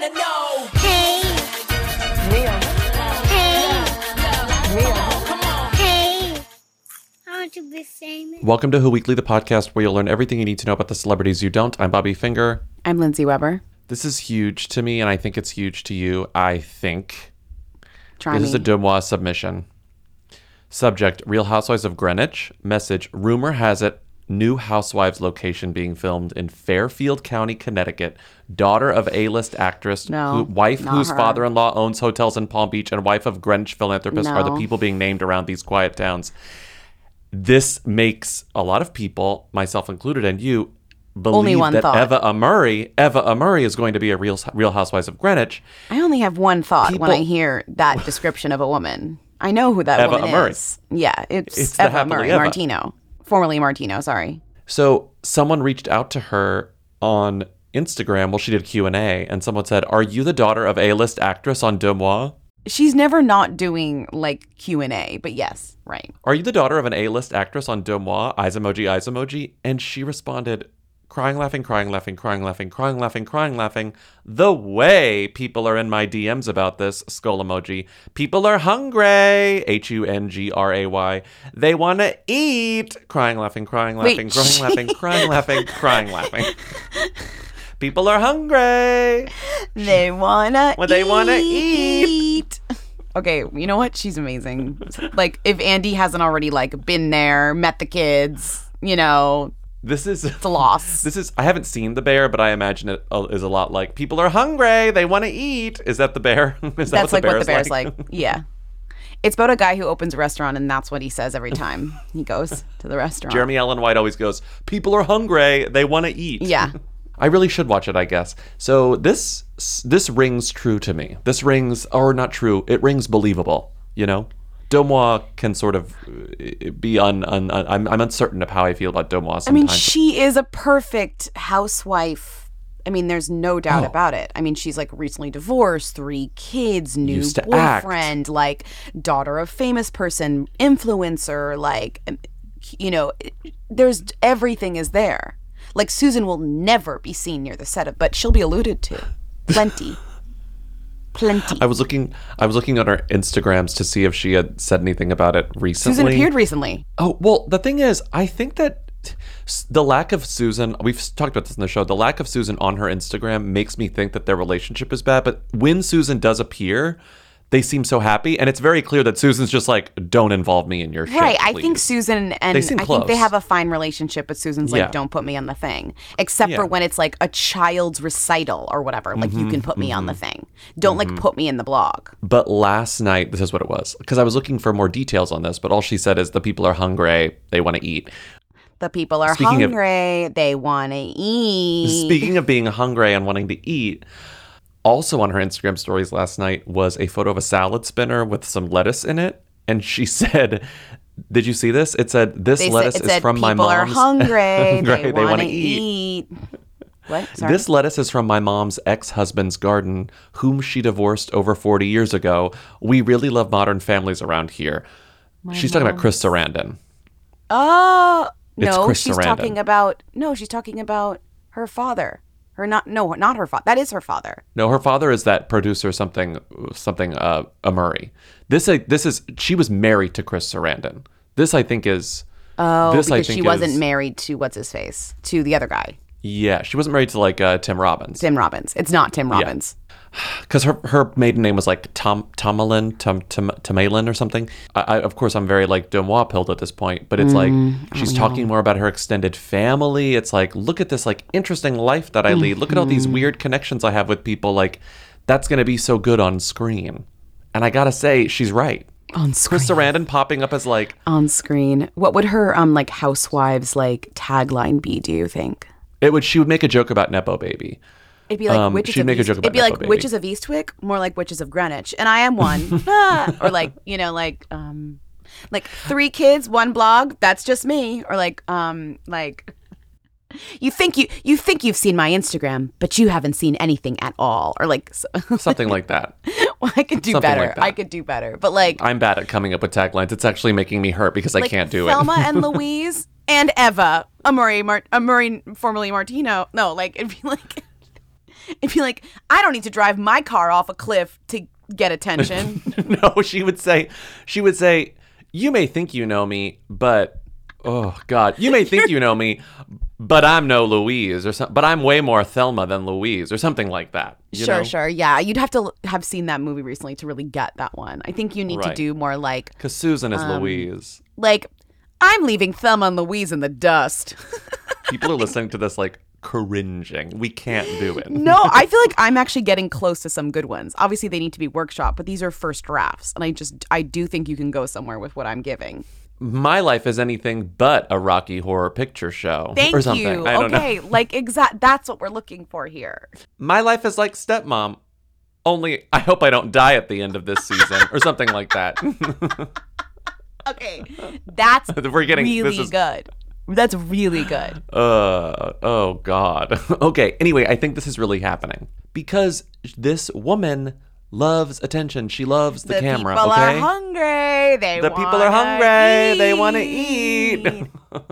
wanna know. Hey, Mia. hey, Mia. Come on. hey. I want to be famous. Welcome to Who Weekly, the podcast where you'll learn everything you need to know about the celebrities you don't. I'm Bobby Finger. I'm Lindsay Weber. This is huge to me, and I think it's huge to you. I think. Try This me. is a Deuxmoi submission. Subject Real Housewives of Greenwich. Message Rumor has it new housewives location being filmed in Fairfield County, Connecticut. Daughter of A list actress, No, who, wife whose her. father in law owns hotels in Palm Beach, and wife of Greenwich philanthropist are the people being named around these quiet towns. This makes a lot of people, myself included, and you, believe Only one that thought. Eva Amurri, Eva Amurri is going to be a real Real Housewives of Greenwich. I only have one thought when I hear that description of a woman. I know who that Eva woman is. Yeah, it's, It's Eva Murray Eva. Martino, formerly Martino. Sorry. So someone reached out to her on Instagram while she did Q and A, and someone said, "Are you the daughter of A-list actress on Deuxmoi? She's never not doing like Q and A, but yes, right. Are you the daughter of an A-list actress on Deuxmoi? Eyes emoji, eyes emoji." And she responded, crying, laughing, crying, laughing, crying, laughing, crying, laughing, crying, laughing. The way people are in my DMs about this skull emoji. People are hungry. H U N G R A Y. They want to eat. Crying, laughing, crying, Wait, laughing, crying, laughing, crying, laughing, crying, laughing. People are hungry. They wanna Well, they wanna eat. Okay, you know what? She's amazing. like if Andy hasn't already like been there, met the kids, you know, This is it's a loss. This is I haven't seen the bear, but I imagine it uh, a lot like people are hungry, they want to eat. Is that the bear? Is that That's like what the bear's like? like. Yeah. It's about a guy who opens a restaurant and that's what he says every time he goes to the restaurant. Jeremy Allen White always goes, "People are hungry, they want to eat." Yeah. I really should watch it, I guess. So this this rings true to me. This rings or not true. It rings believable, you know? Deuxmoi can sort of uh, be un, un, un I'm, I'm uncertain of how I feel about Deuxmoi sometimes. I mean, she is a perfect housewife. I mean, there's no doubt Oh. about it. I mean, she's like recently divorced, three kids, new to act. boyfriend, like daughter of famous person, influencer, like um, you know, there's everything is there. Like Susan will never be seen near the set of, but she'll be alluded to. Plenty. Plenty. I was looking I was looking on her Instagrams to see if she had said anything about it recently. Susan appeared recently. Oh, well, the thing is, I think that the lack of Susan, we've talked about this in the show, the lack of Susan on her Instagram makes me think that their relationship is bad. But when Susan does appear, they seem so happy. And it's very clear that Susan's just like, don't involve me in your shit. Right. I think. Susan and They seem I think they have a fine relationship, but Susan's like, Yeah. don't put me on the thing. Except Yeah. for when it's like a child's recital or whatever. Like you Mm-hmm, can put me on the thing. Don't like put me in the blog. But last night, this is what it was. Because I was looking for more details on this, but all she said is the people are hungry, they want to eat. The people are Speaking of- hungry. they want to eat. Speaking of being hungry and wanting to eat, also on her Instagram stories last night was a photo of a salad spinner with some lettuce in it. And she said, Did you see this? It said, This they said, lettuce it is said from people my are mom's. hungry. Right, they, they want wanna eat. eat. What? Sorry. This lettuce is from my mom's ex husband's garden, whom she divorced over 40 years ago. We really love modern families around here. She's talking about Chris Sarandon. Oh It's no, Chris she's Sarandon. talking about no, she's talking about her father. Her not no, not her father. That is her father. No, her father is that producer something something uh a Murray. This uh, this is she was married to Chris Sarandon. This I think is Oh, this I because think she wasn't is- married to what's his face to the other guy, Yeah, she wasn't married to like uh, Tim Robbins Tim Robbins. It's not Tim Robbins. Because her her maiden name was like Tom Tomalin Tom Tom Tomalin or something. I, I of course I'm very like Deuxmoi pilled at this point, but it's like she's talking more about her extended family. It's like look at this like interesting life that I lead. Look at all these weird connections I have with people. Like that's gonna be so good on screen. And I gotta say, she's right. On screen. Chris Sarandon popping up as like On screen. What would her um like housewives like tagline be? Do you think? it would she would make a joke about nepo baby It'd be like Um, witches she'd of make a joke about It'd be Nepo like Baby. witches of Eastwick, more like witches of Greenwich, and I am one. Or like you know, like um, like three kids, one blog. That's just me. Or like um, like you think you you think you've seen my Instagram, but you haven't seen anything at all. Or like so, Something like that. well, I could do Something better. like. I could do better. But like I'm bad at coming up with taglines. It's actually making me hurt because I can't do Thelma it. and Louise and Eva, a Murray, Mar- a Murray, formerly Martino. No, like it'd be like, it'd be like, I don't need to drive my car off a cliff to get attention. no, she would say, she would say, you may think you know me, but oh god, you may think you know me, but I'm no Louise or something. But I'm way more Thelma than Louise or something like that. you sure, know? sure, yeah. You'd have to have seen that movie recently to really get that one. I think you need to do more like, Because Susan Um, is Louise. like, I'm leaving Thelma and Louise in the dust. People are listening to this like cringing. We can't do it. no, I feel like I'm actually getting close to some good ones. Obviously, they need to be workshop, but these are first drafts, and I just, I do think you can go somewhere with what I'm giving. My life is anything but a Rocky Horror Picture Show Thank or something. you. I don't know. okay, like exact. That's what we're looking for here. My life is like stepmom. Only I hope I don't die at the end of this season or something like that. Okay, that's We're getting- this really is- good. That's really good. Uh oh god. okay, anyway, I think this is really happening because this woman loves attention. She loves the, camera, people okay? are hungry. They the people are hungry. They want to eat. eat.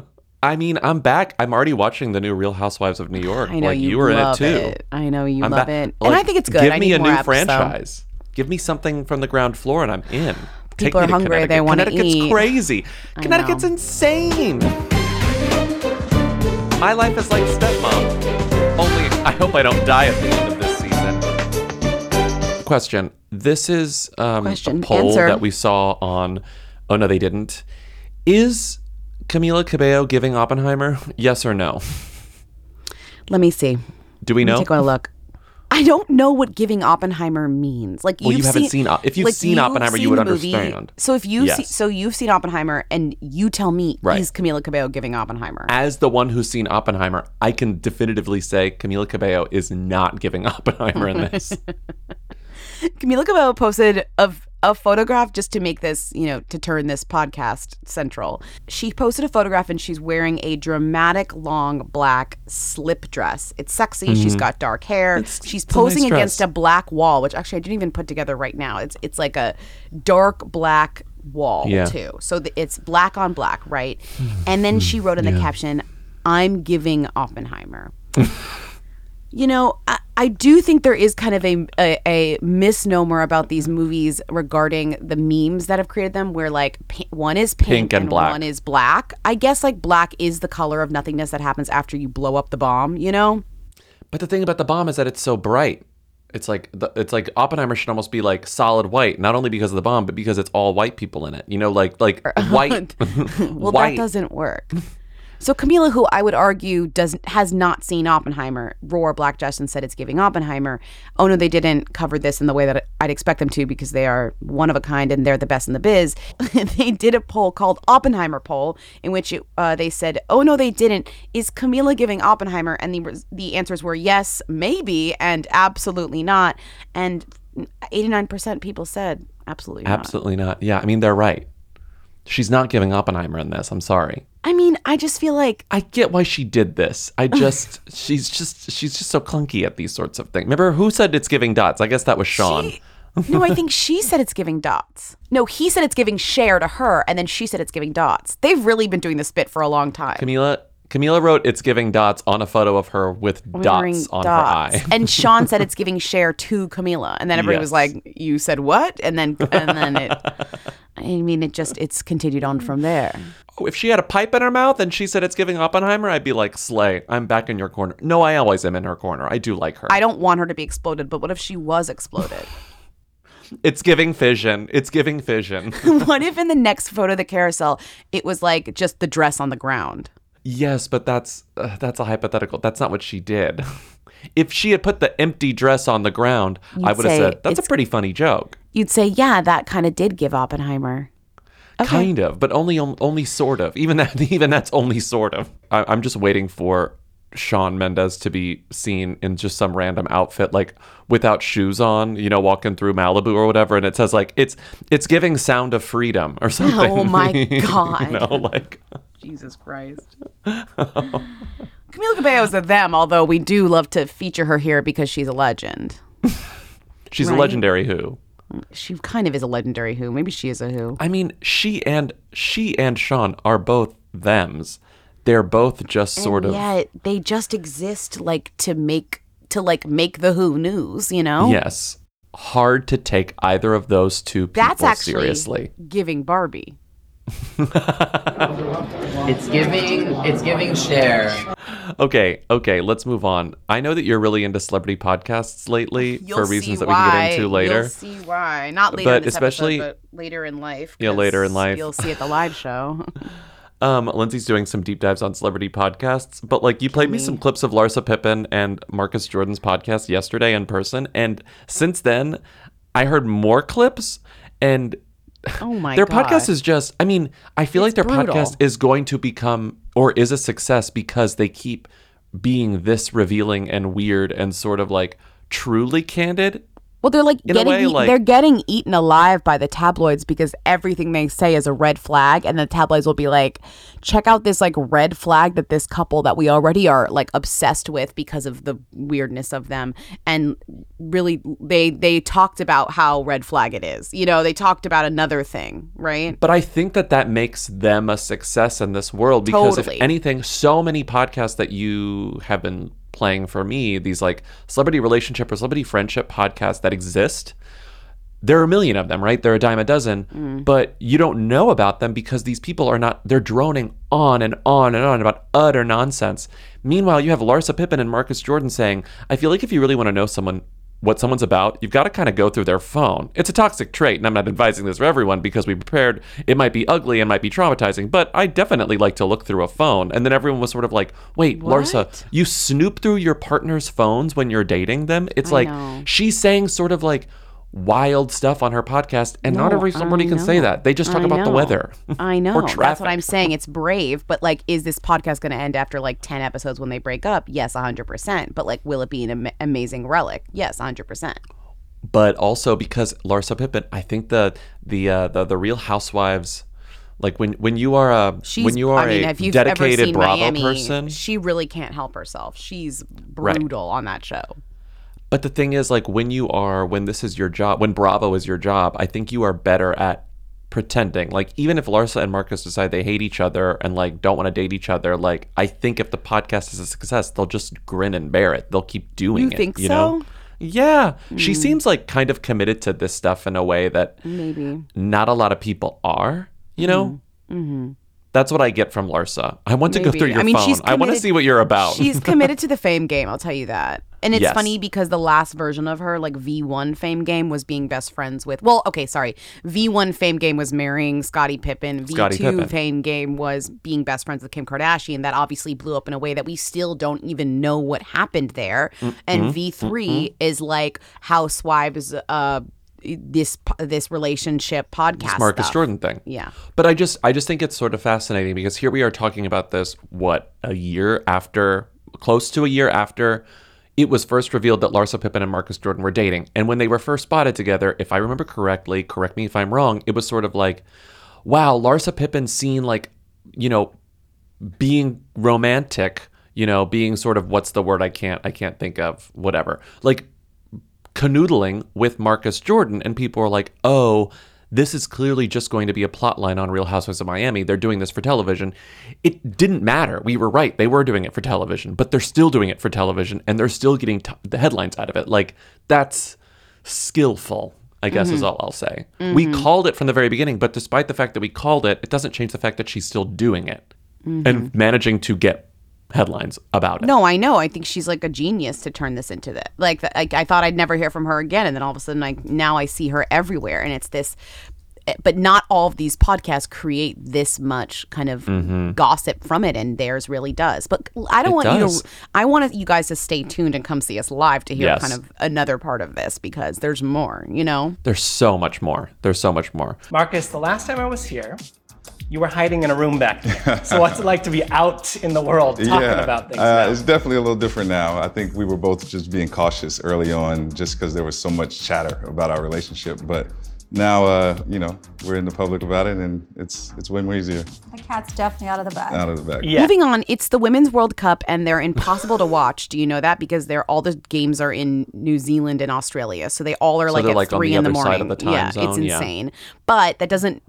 I mean, I'm back. I'm already watching the new Real Housewives of New York. I know like you, were love in it too. it. I know you I'm love ba- it, and I think it's good. Give I me a new franchise. Give me something from the ground floor, and I'm in. People me are to hungry, they wanna eat. Connecticut's crazy. I Connecticut's know. insane. My life is like stepmom. Only I hope I don't die at the end of this season. Question. This is um, Question. a poll Answer. that we saw on. Oh no, they didn't. Is Camila Cabello giving Oppenheimer? Yes or no? Let me see. Do we Let me know? take a look. I don't know what giving Oppenheimer means. Like Well, you you've haven't seen Op- if you've seen Oppenheimer, you seen would understand. So if you see, Yes. so you've seen Oppenheimer, and you tell me, Right. is Camila Cabello giving Oppenheimer? as the one who's seen Oppenheimer, I can definitively say Camila Cabello is not giving Oppenheimer in this. Camila Cabello posted a, a photograph just to make this, you know, to turn this podcast central. She posted a photograph and she's wearing a dramatic long black slip dress. It's sexy. She's got dark hair. she's Mm-hmm. it's a posing nice against a black wall, which actually I didn't even put together right now. It's it's like a dark black wall Yeah. too. So the, it's black on black, right? And then she wrote in the caption, "I'm giving Oppenheimer." You know, I, I do think there is kind of a, a a misnomer about these movies regarding the memes that have created them, where like pi- one is pink, Pink and black. one is black. I guess like black is the color of nothingness that happens after you blow up the bomb. You know, but the thing about the bomb is that it's so bright. It's like the, it's like Oppenheimer should almost be like solid white, not only because of the bomb, but because it's all white people in it. You know, like like white. well white. that doesn't work. So Camila, who I would argue does has not seen Oppenheimer, Roar Black Justin said it's giving Oppenheimer. Oh no, they didn't cover this in the way that I'd expect them to because they are one of a kind and they're the best in the biz. they did a poll called Oppenheimer poll in which it, uh, they said, "Oh no, they didn't." Is Camila giving Oppenheimer? And the the answers were yes, maybe, and absolutely not. And eighty nine percent people said absolutely not. Absolutely not. Yeah, I mean they're right. She's not giving Oppenheimer in this. I'm sorry. I mean, I just feel like I get why she did this. I just she's just she's just so clunky at these sorts of things. Remember who said it's giving dots? I guess that was Shawn. She- no, I think she said it's giving dots. No, he said it's giving share to her, and then she said it's giving dots. They've really been doing this bit for a long time. Camila Camila wrote it's giving dots on a photo of her with Wearing dots on dots. her eye. and Shawn said it's giving share to Camila, and then everybody was Yes. like, "You said what?" And then, and then it. I mean, it just it's continued on from there. Oh, if she had a pipe in her mouth and she said it's giving Oppenheimer, I'd be like, Slay, I'm back in your corner. No, I always am in her corner. I do like her. I don't want her to be exploded, but what if she was exploded? it's giving fission. It's giving fission. what if in the next photo of the carousel, it was like just the dress on the ground? Yes, but that's uh, that's a hypothetical. That's not what she did. if she had put the empty dress on the ground, I You'd would have say said that's a it's- pretty funny joke. You'd say, yeah, that kind of did give Oppenheimer. Kind of, but only only sort of. Even that even that's only sort of. I, I'm just waiting for Shawn Mendes to be seen in just some random outfit, like without shoes on, you know, walking through Malibu or whatever, and it says like it's it's giving Sound of Freedom or something. Oh my you God. know, like Jesus Christ. Camila Cabello is a them, although we do love to feature her here because she's a legend. she's a legendary Who. She kind of is a legendary who. Maybe she is a who. I mean, she and she and Shawn are both them's. They're both just sort of Yeah, they just exist like to make to like make the who news, you know? yes. Hard to take either of those two people That's actually seriously. giving Barbie. It's giving. It's giving share. Okay, okay, let's move on. I know that you're really into celebrity podcasts lately for reasons that we can get into later. You'll see why. Not later But in this especially- episode, but later in life. Yeah, later in life. You'll see at the live show. Um, Lindsay's doing some deep dives on celebrity podcasts, but like you played me some clips of Larsa Pippen and Marcus Jordan's podcast yesterday in person, and since then, I heard more clips, and Oh my god. their god. podcast is just. I mean, I feel like their brutal. podcast is going to become or is a success because they keep being this revealing and weird and sort of like truly candid. Well, they're like In getting way, eat- like- they're getting eaten alive by the tabloids because everything they say is a red flag, and the tabloids will be like, "Check out this like red flag that this couple that we already are like obsessed with because of the weirdness of them." And really, they they talked about how red flag it is. You know, they talked about another thing, right? But I think that that makes them a success in this world because Totally. if anything, so many podcasts that you have been playing for me, these like celebrity relationship or celebrity friendship podcasts that exist, there are a million of them, right? There are a dime a dozen, mm. but you don't know about them because these people are not, they're droning on and on and on about utter nonsense. Meanwhile, you have Larsa Pippen and Marcus Jordan saying, I feel like if you really want to know someone, what someone's about, you've got to kind of go through their phone. It's a toxic trait, and I'm not advising this for everyone because we prepared. It might be ugly and might be traumatizing, but I definitely like to look through a phone. And then everyone was sort of like, wait, Larsa, you snoop through your partner's phones when you're dating them? It's like know. she's saying sort of like wild stuff on her podcast, and not every somebody can say that. They just talk I about the weather. I know. That's what I'm saying. It's brave, but like, is this podcast going to end after like 10 episodes when they break up? Yes, 100%. But like, will it be an am- amazing relic? Yes, 100%. but also because Larsa Pippen, I think the the uh, the the Real Housewives, like when when you are a She's, when you are I mean, a dedicated Bravo Miami, person, she really can't help herself. She's Right. brutal on that show. But the thing is, like, when you are, when this is your job, when Bravo is your job, I think you are better at pretending. Like, even if Larsa and Marcus decide they hate each other and, like, don't want to date each other, like, I think if the podcast is a success, they'll just grin and bear it. They'll keep doing You it. think you know? so? Hmm. Yeah. She seems like kind of committed to this stuff in a way that Maybe. not a lot of people are, you know? Mm-hmm. That's what I get from Larsa. I want to go through your I mean, phone. she's I want to see what you're about. She's committed to the fame game, I'll tell you that. And it's Yes. funny because the last version of her, like V1 fame game, was being best friends with. Well, okay, sorry. V1 fame game was marrying Scottie Pippen. V2 Scottie Pippen. fame game was being best friends with Kim Kardashian. That obviously blew up in a way that we still don't even know what happened there. And V3 is like Housewives, uh, this this relationship podcast. Marcus stuff. Jordan thing. Yeah. But I just I just think it's sort of fascinating because here we are talking about this what a year after close to a year after it was first revealed that Larsa Pippen and Marcus Jordan were dating. And when they were first spotted together, if I remember correctly, correct me if I'm wrong, it was sort of like wow, Larsa Pippen seen like, you know, being romantic, you know, being sort of what's the word I can't I can't think of, whatever. Like canoodling with Marcus Jordan, and people are like, oh, this is clearly just going to be a plot line on Real Housewives of Miami. They're doing this for television. It didn't matter. We were right. They were doing it for television, but they're still doing it for television, and they're still getting t- the headlines out of it. Like, that's skillful. I guess is mm-hmm. all I'll say. We mm-hmm. called it from the very beginning, but despite the fact that we called it, it doesn't change the fact that she's still doing it and mm-hmm. managing to get headlines about it. No, I know. I think she's like a genius to turn this into that. Like, like I thought I'd never hear from her again, and then all of a sudden, like now I see her everywhere, and it's this. eh, But not all of these podcasts create this much kind of gossip from it, and theirs really does. But I don't Mm-hmm. It want you to. I want you guys to stay tuned and come see us live to hear Yes. kind of another part of this because there's more. You know, There's so much more. There's so much more. Marcus, the last time I was here, You were hiding in a room back then. So what's it like to be out in the world talking about things uh, it's definitely a little different now. I think we were both just being cautious early on, just because there was so much chatter about our relationship. But now, uh, you know, we're in the public about it, and it's it's way more easier The cat's definitely out of the bag. out of the back. Yeah. Moving on, it's the Women's World Cup and they're impossible to watch. Do you know that? Because they're all the games are in New Zealand and Australia. So they all are like at like, on three the in the other side morning. of the time yeah, it's zone, yeah. insane. But that doesn't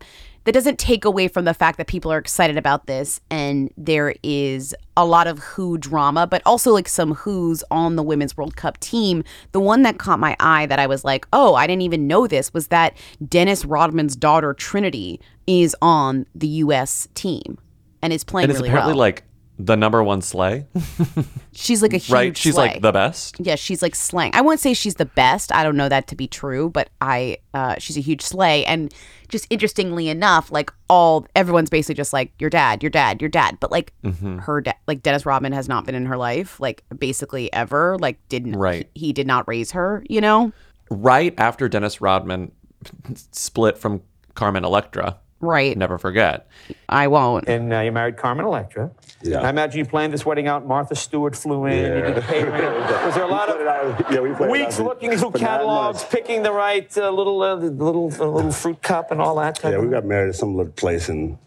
that doesn't take away from the fact that people are excited about this and there is a lot of who drama, but also like some who's on the Women's World Cup team. The one that caught my eye that I was like, oh, I didn't even know this was that Dennis Rodman's daughter Trinity is on the US team and is playing and it's really apparently well. like the number one slay, She's like a huge right? She's like the best. yeah, she's like slang. I won't say she's the best. I don't know that to be true, but I uh she's a huge slay and just interestingly enough, like all everyone's basically just like your dad, your dad, your dad, but like Mm-hmm. her dad, like Dennis Rodman has not been in her life, like basically ever, like didn't Right. he, he did not raise her, you know? Right after Dennis Rodman split from Carmen Electra, Right. never forget. I won't. And uh, you married Carmen Electra. Yeah. I imagine you planned this wedding out. Martha Stewart flew in. Yeah. You did the payment. Was there a lot of yeah, we weeks looking through catalogs, picking the right uh, little, uh, little, the little fruit cup and all that? Type Yeah, we got married at some little place in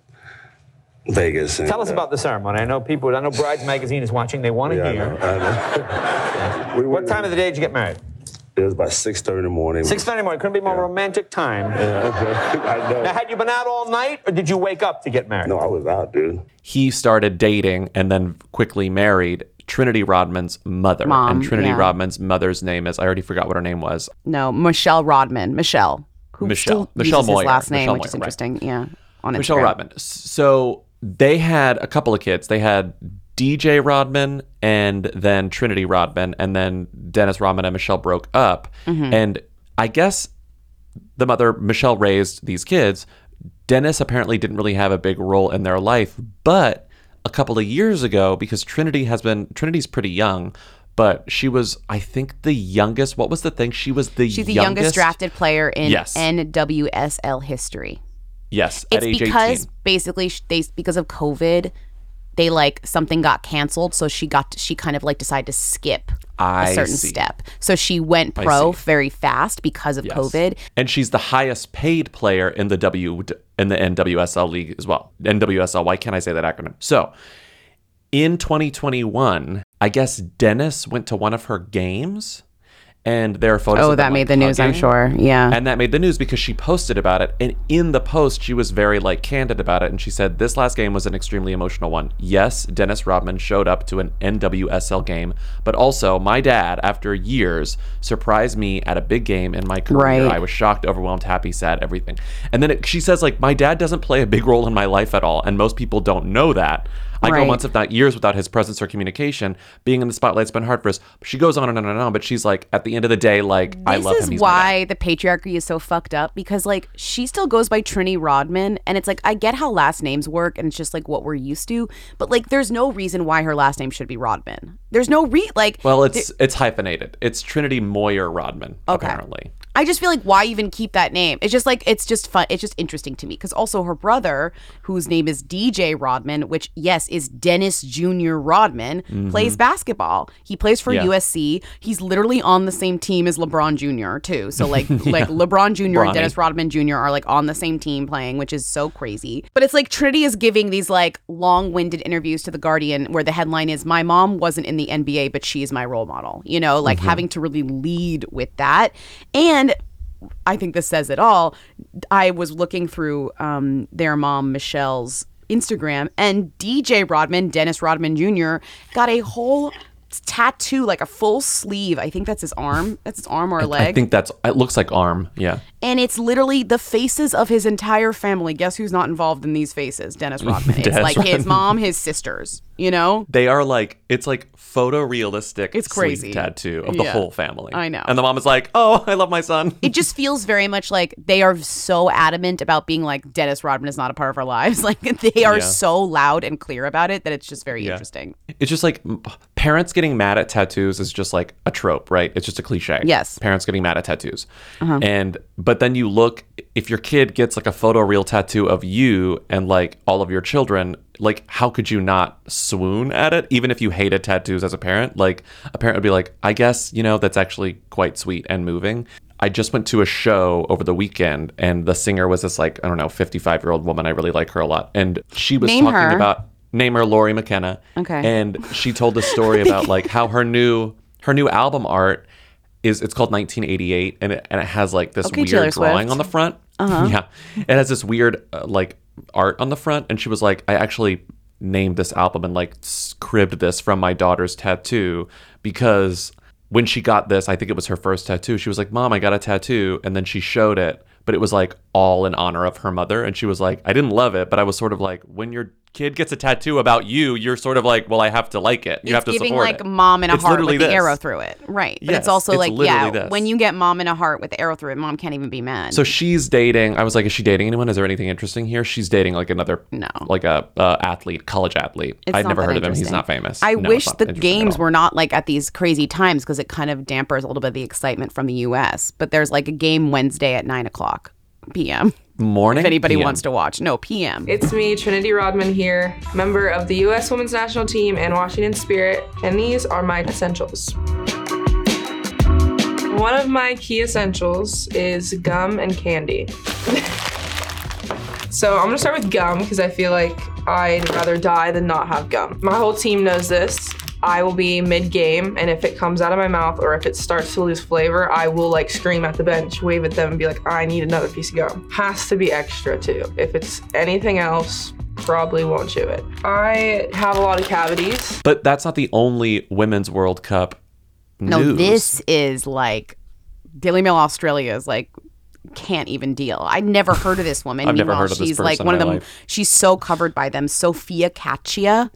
Vegas. And, Tell us uh, about the ceremony. I know people. I know Brides Magazine is watching. They want to yeah, I hear. know, I know. We What time of the day did you get married? It was about six thirty in the morning. Six thirty morning. Couldn't be more romantic time. Yeah, I know. Now, had you been out all night, or did you wake up to get married? no, I was out, dude. He started dating and then quickly married Trinity Rodman's mother. Mom, and Trinity yeah. Rodman's mother's name is I already forgot what her name was. No, Michelle Rodman. Michelle. Who Michelle. still Michelle uses Moyer. his last name, Michelle which is Moyer, right. interesting. Yeah. On Michelle Instagram. Rodman. So they had a couple of kids. They had DJ Rodman and then Trinity Rodman, and then Dennis Rodman and Michelle broke up. Mm-hmm. And I guess the mother, Michelle, raised these kids. Dennis apparently didn't really have a big role in their life, but a couple of years ago, because Trinity has been, Trinity's pretty young. But she was, I think, the youngest. What was the thing? She was the She's the youngest drafted player in Yes. NWSL history. Yes, It's at age because 18. basically they because of COVID, they like something got canceled, so she got she kind of like decided to skip I a certain see. step. So she went pro very fast because of Yes. COVID. and she's the highest paid player in the W in the NWSL league as well. NWSL. Why can't I say that acronym? So, in 2021, I guess Dennis went to one of her games, and there are photos. Oh, that made like, the news, I'm sure. Yeah. And that made the news because she posted about it. And in the post, she was very like candid about it. And she said, This last game was an extremely emotional one. Yes, Dennis Rodman showed up to an NWSL game, but also my dad, after years, surprised me at a big game in my career. Right. I was shocked, overwhelmed, happy, sad, everything. And then it, she says, like, my dad doesn't play a big role in my life at all. And most people don't know that. I go months, if not years, without his presence or communication. Being in the spotlight's been hard for us. She goes on and on and on, but she's like, at the end of the day, like, I love him. My dad. why the patriarchy is so fucked up because like she still goes by Trini Rodman and it's like I get how last names work and it's just like what we're used to but like there's no reason why her last name should be Rodman. There's no re like Well, it's it's hyphenated. It's Trinity Moyer Rodman, Okay. apparently. I just feel like why even keep that name? It's just like it's just fun. It's just interesting to me because also her brother, whose name is DJ Rodman, which yes is Dennis Junior Rodman, plays basketball. He plays for Mm-hmm. Yeah. USC. He's literally on the same team as LeBron Jr. too. So like like LeBron Jr. and Dennis Rodman Jr. are like on the same team playing, which is so crazy. But it's like Trinity is giving these like long-winded interviews to the Guardian where the headline is "My mom wasn't in the NBA, but she is my role model." You know, like having to really lead with that and. I think this says it all. I was looking through um, their mom Michelle's Instagram, and DJ Rodman, Dennis Rodman Jr., got a whole tattoo, like a full sleeve. I think that's his arm. That's his arm or I leg. I think that's it looks like arm. Yeah. and it's literally the faces of his entire family. Guess who's not involved in these faces? Dennis Rodman. It's Dennis like his mom, his sisters. You know. They are like it's like photorealistic It's crazy. tattoo of the Yeah. whole family. I know. And the mom is like, "Oh, I love my son." it just feels very much like they are so adamant about being like Dennis Rodman is not a part of our lives. Like they are Yeah. so loud and clear about it that it's just very Yeah. interesting. It's just like parents getting mad at tattoos is just like a trope, right? It's just a cliche. Yes. Uh-huh. Parents getting mad at tattoos. And but then you look if your kid gets like a photoreal tattoo of you and like all of your children, like how could you not swoon at it? Even if you hated tattoos as a parent, like a parent would be like, I guess you know that's actually quite sweet and moving. I just went to a show over the weekend, and the singer was this like I don't know, fifty-five year old woman. I really like her a lot, and she was Name talking her. about name her Lori McKenna. Okay. and she told the story about like how her new her new album art is it's called 1988 and it, and it has like this Okay, weird drawing on the front. Uh-huh. Yeah, it has this weird uh, like art on the front, and she was like, I actually named this album and like cribbed this from my daughter's tattoo because when she got this, I think it was her first tattoo. She was like, "Mom, I got a tattoo," and then she showed it, but it was like all in honor of her mother, and she was like, "I didn't love it, but I was sort of like, when your kid gets a tattoo about you, you're sort of like, well, I have to like it. You have it's to giving support like it." mom in a It's heart with the arrow through it. Right. But Yes, it's also it's like, yeah, this. when you get mom in a heart with the arrow through it, mom can't even be mad. So she's dating. I was like, is she dating anyone? Is there anything interesting here? She's dating like another, No. like a uh, athlete, college athlete. It's I'd never heard of him. He's not famous. I No, wish the games were not like at these crazy times because it kind of dampers a little bit of the excitement from the U.S. But there's like a game Wednesday at nine o'clock p.m. morning. If anybody PM. wants to watch, no p.m. It's me, Trinity Rodman here, member of the U.S. Women's National Team and Washington Spirit, and these are my essentials. One of my key essentials is gum and candy. so I'm gonna start with gum because I feel like I'd rather die than not have gum. My whole team knows this. I will be mid game, and if it comes out of my mouth or if it starts to lose flavor, I will like scream at the bench, wave at them, and be like, I need another piece of gum. Has to be extra too. If it's anything else, probably won't chew it. I have a lot of cavities. But that's not the only Women's World Cup No, this is like Daily Mail Australia is like can't even deal. I'd never heard of this woman. I've never heard of this she's person like one of them. life. She's so covered by them. Sophia Cachia.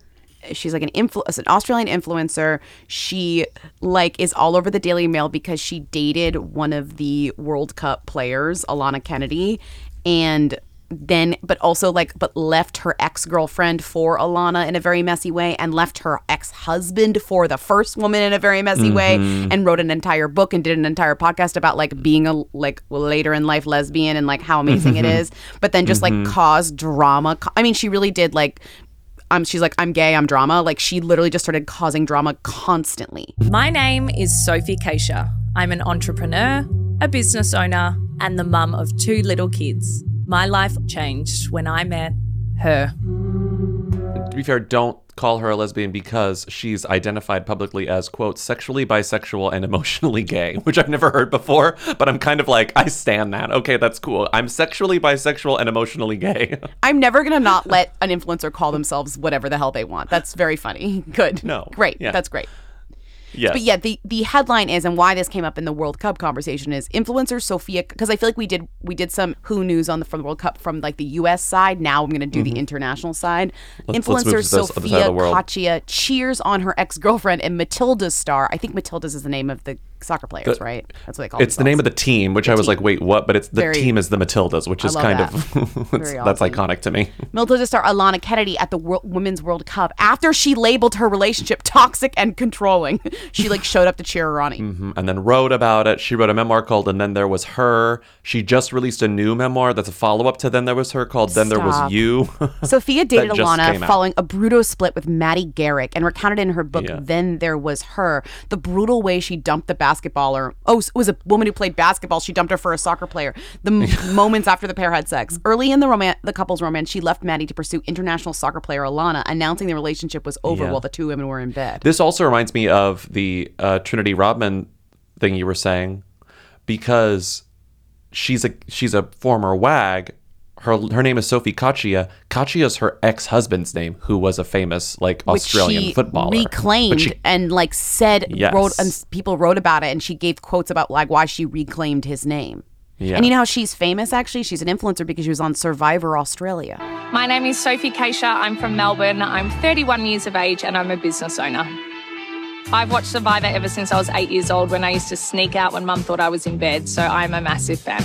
She's like an influ- an Australian influencer. She like is all over the Daily Mail because she dated one of the World Cup players, Alana Kennedy, and then but also like but left her ex-girlfriend for Alana in a very messy way and left her ex-husband for the first woman in a very messy way Mm-hmm. and wrote an entire book and did an entire podcast about like being a like later in life lesbian and like how amazing it Mhm. but then just Mhm. like caused drama i mean she really did like um, she's like i'm gay i'm drama like she literally just started causing drama constantly My name is Sophie Cachia. I'm an entrepreneur, a business owner, and the mum of two little kids. My life changed when I met her. To be fair, don't call her a lesbian because she's identified publicly as quote sexually bisexual and emotionally gay, which I've never heard before. But I'm kind of like, I stand that. Okay, that's cool. I'm sexually bisexual and emotionally gay. i'm never gonna not let an influencer call themselves whatever the hell they want that's very funny good No. great Yeah. that's great yes. But yeah, the the headline is, and why this came up in the World Cup conversation is influencer Sophia, because I feel like we did we did some Who news on the from the World Cup from like the U.S. side. Now I'm going to do the international side. Mm-hmm. Let's- let's influencer to this other side of Sophia. Cachia cheers on her ex girlfriend and Matilda's star. I think Matilda's is the name of the soccer players, The- right? That's what they call. It. It's the name of the team, which I was team. like, wait, what? But it's the Very- team is the Matildas, which is kind that. of that's awesome. iconic to me. Matilda star Alana Kennedy at the Wor- Women's World Cup after she labeled her relationship toxic and controlling. she like showed up to cheer her on. hmm And then wrote about it. She wrote a memoir called "And Then There Was Her." She just released a new memoir that's a follow up to "Then There Was Her" called "Then There Was You." Sophia dated Alana following a brutal split with Maddie Garrick and recounted in her book Yeah. Then There Was Her the brutal way she dumped the basketballer. Oh, it was a woman who played basketball. She dumped her for a soccer player. The m- moments after the pair had sex. Early in the romance, the couple's romance, she left Maddie to pursue international soccer player Alana, announcing the relationship was over Yeah. while the two women were in bed. This also reminds me of the uh, Trinity Rodman thing you were saying, because she's a she's a former WAG. Her her name is Sophie Cachia. Cachia is her ex husband's name, who was a famous like which Australian she footballer. reclaimed But she- and like said Yes. wrote and people wrote about it and she gave quotes about like why she reclaimed his name. Yeah. And you know how she's famous actually? She's an influencer because she was on Survivor Australia. My name is Sophie Cachia. I'm from Melbourne. I'm 31 years of age and I'm a business owner. I've watched Survivor ever since I was eight years old when I used to sneak out when mum thought I was in bed, so I'm a massive fan.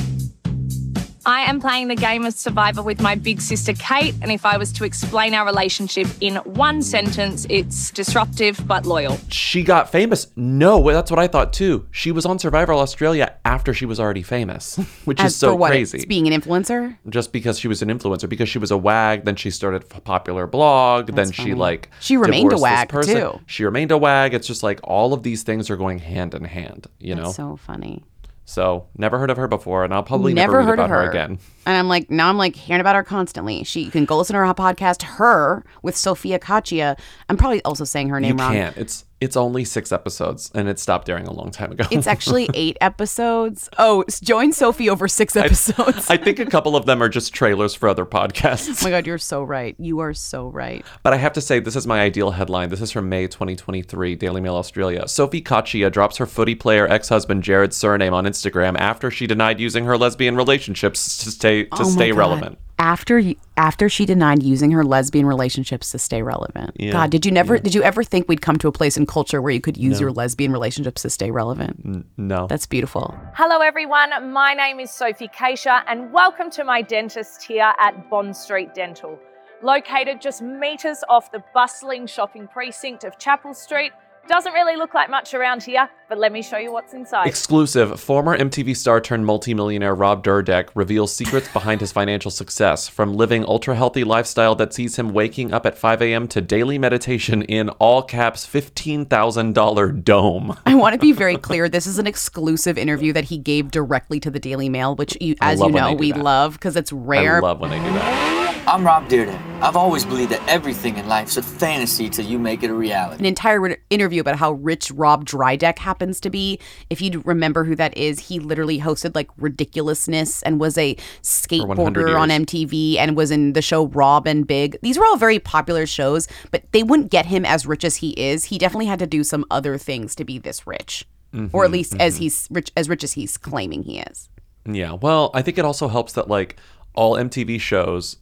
I am playing the game of Survivor with my big sister Kate, and if I was to explain our relationship in one sentence, it's disruptive but loyal. She got famous. No, that's what I thought too. She was on Survivor Australia after she was already famous, which As is so for what, crazy. It's being an influencer. just because she was an influencer, because she was a wag, then she started a popular blog, then she like She remained a wag, person. too. She remained a wag. It's just like all of these things are going hand in hand, you know. So funny. So never heard of her before, and I'll probably never, Never heard about of her. her again. And I'm like, now I'm like hearing about her constantly. She you can go listen to her podcast, her with Sophia Cachia. I'm probably also saying her You name wrong. can't. It's it's only six episodes, and it stopped airing a long time ago. It's actually eight episodes. Oh, join Sophie over six episodes. I think a couple of them are just trailers for other podcasts. oh my god, you're so right. You are so right. But I have to say, this is my ideal headline. This is from May 2023, Daily Mail Australia. Sophie Cachia drops her footy player ex-husband Jared's surname on Instagram after she denied using her lesbian relationships to stay to Oh stay God. relevant. After y- after she denied using her lesbian relationships to stay relevant. Yeah. God, did you never did you ever think we'd come to a place in culture where you could use No. your lesbian relationships to stay relevant? N- no. That's beautiful. Hello, everyone. My name is Sophie Cachia, and welcome to my dentist here at Bond Street Dental. Located just meters off the bustling shopping precinct of Chapel Street. Doesn't really look like much around here, but let me show you what's inside. Exclusive. Former MTV star turned multimillionaire Rob Dyrdek reveals secrets behind his financial success, from living ultra healthy lifestyle that sees him waking up at 5 a.m. to daily meditation in all caps $15,000 dome. I want to be very clear. This is an exclusive interview that he gave directly to the Daily Mail, which, you, as you know, we that. love because it's rare. I love when they do that. I'm Rob Dyrdek. I've always believed that everything in life's a fantasy till you make it a reality. An entire re- interview about how rich Rob Dyrdek happens to be. If you remember who that is, he literally hosted like Ridiculousness and was a skateboarder on. MTV and was in the show Rob and Big. These were all very popular shows, but they wouldn't get him as rich as he is. He definitely had to do some other things to be this rich, or at least as mhm. he's rich, as rich as he's claiming he is. Yeah, well, I think it also helps that like all MTV shows,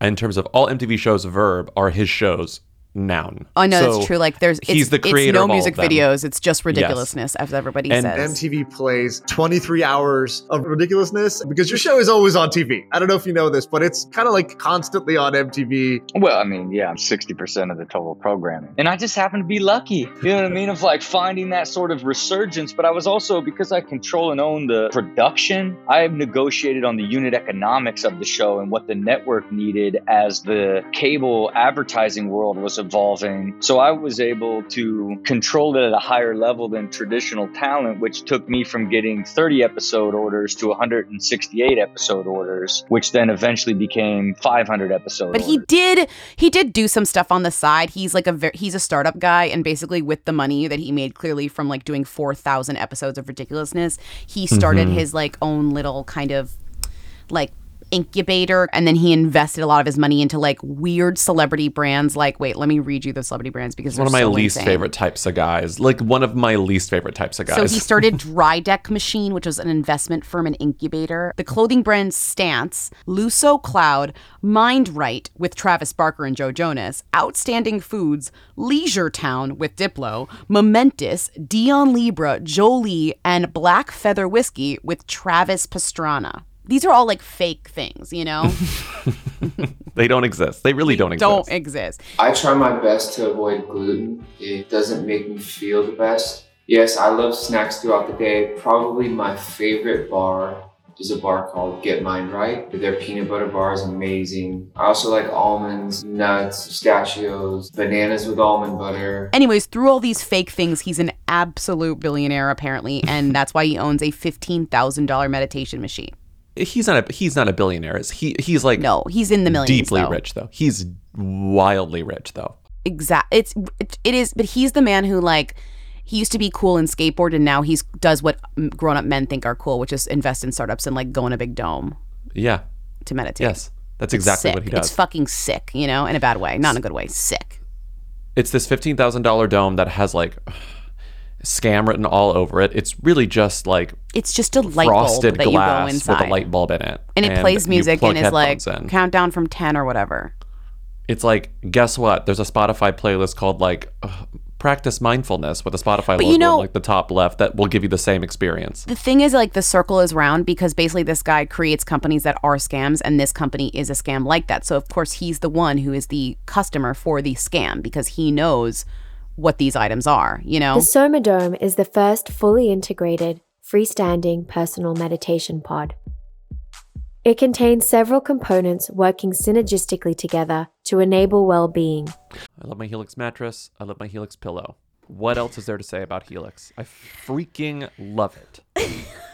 in terms of all MTV shows, verb are his shows noun. I know So that's true. Like there's it's, he's the creator it's no of music of videos. It's just Yes. ridiculousness, as everybody And says. MTV plays 23 hours of ridiculousness because your show is always on TV. I don't know if you know this, but it's kind of like constantly on MTV. Well, I mean, yeah, I'm 60% of the total programming. And I just happen to be lucky, you know what I mean, of like finding that sort of resurgence. But I was also, because I control and own the production, I have negotiated on the unit economics of the show and what the network needed as the cable advertising world was evolving. So I was able to control it at a higher level than traditional talent, which took me from getting 30 episode orders to 168 episode orders, which then eventually became 500 episode But he did he did do some stuff on the side. He's like a ver- he's a startup guy and basically with the money that he made clearly from like doing 4000 episodes of ridiculousness, he started Mm-hmm. Mhm. his like own little kind of like incubator and then he invested a lot of his money into like weird celebrity brands like wait, let me read you the celebrity brands because one of my so least insane. favorite types of guys. Like one of my least favorite types of guys. So he started Dyrdek Machine, which was an investment firm and incubator. The clothing brand Stance, Luso Cloud, Mind Right with Travis Barker and Joe Jonas, Outstanding Foods, Leisure Town with Diplo, Momentous, Dion Libra, Jolie, and Black Feather Whiskey with Travis Pastrana. These are all like fake things, you know? they don't exist. They really don't exist. Don't exist. I try my best to avoid gluten. It doesn't make me feel the best. Yes, I love snacks throughout the day. Probably my favorite bar is a bar called Get Mine Right. Their peanut butter bar is amazing. I also like almonds, nuts, pistachios, bananas with almond butter. Anyways, through all these fake things, he's an absolute billionaire apparently, and that's why he owns a $15,000 meditation machine. He's not a he's not a billionaire. Is he? He's like No, he's in the millions, Deeply though. rich though. He's wildly rich though. Exact. It's it, is, but he's the man who like he used to be cool in skateboard, and now he's does what grown up men think are cool, which is invest in startups and like go in a big dome Yeah. to meditate. Yes. That's exactly what he does. It's fucking sick, you know, in a bad way, not in a good way. Sick. it's this fifteen thousand dollar dome that has like scam written all over it. It's really just like It's just a light frosted bulb that you go inside, with a light bulb in it, and it plays music and is like in. countdown from ten or whatever. It's like guess what? There's a Spotify playlist called like ugh, practice mindfulness with a Spotify But logo you know- like the top left that will give you the same experience. The thing is, like, the circle is round because basically this guy creates companies that are scams, and this company is a scam like that. So, of course, he's the one who is the customer for the scam because he knows what these items are, you know? The Soma Dome is the first fully integrated, freestanding personal meditation pod. It contains several components working synergistically together to enable well being. I love my Helix mattress. I love my Helix pillow. What else is there to say about Helix? I freaking love it.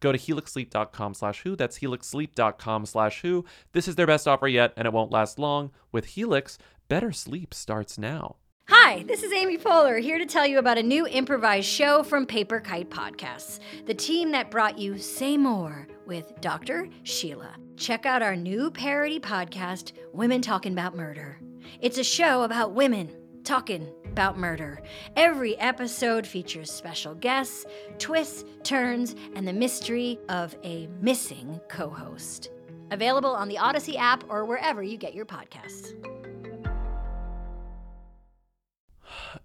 Go to helixsleep.com slash who. That's helixsleep.com slash who. This is their best offer yet, and it won't last long. With Helix, better sleep starts now. Hi, this is Amy Poehler here to tell you about a new improvised show from Paper Kite Podcasts, the team that brought you Say More with Dr. Sheila. Check out our new parody podcast, Women Talking About Murder. It's a show about women talking about murder. Every episode features special guests, twists, turns, and the mystery of a missing co host. Available on the Audacy app or wherever you get your podcasts.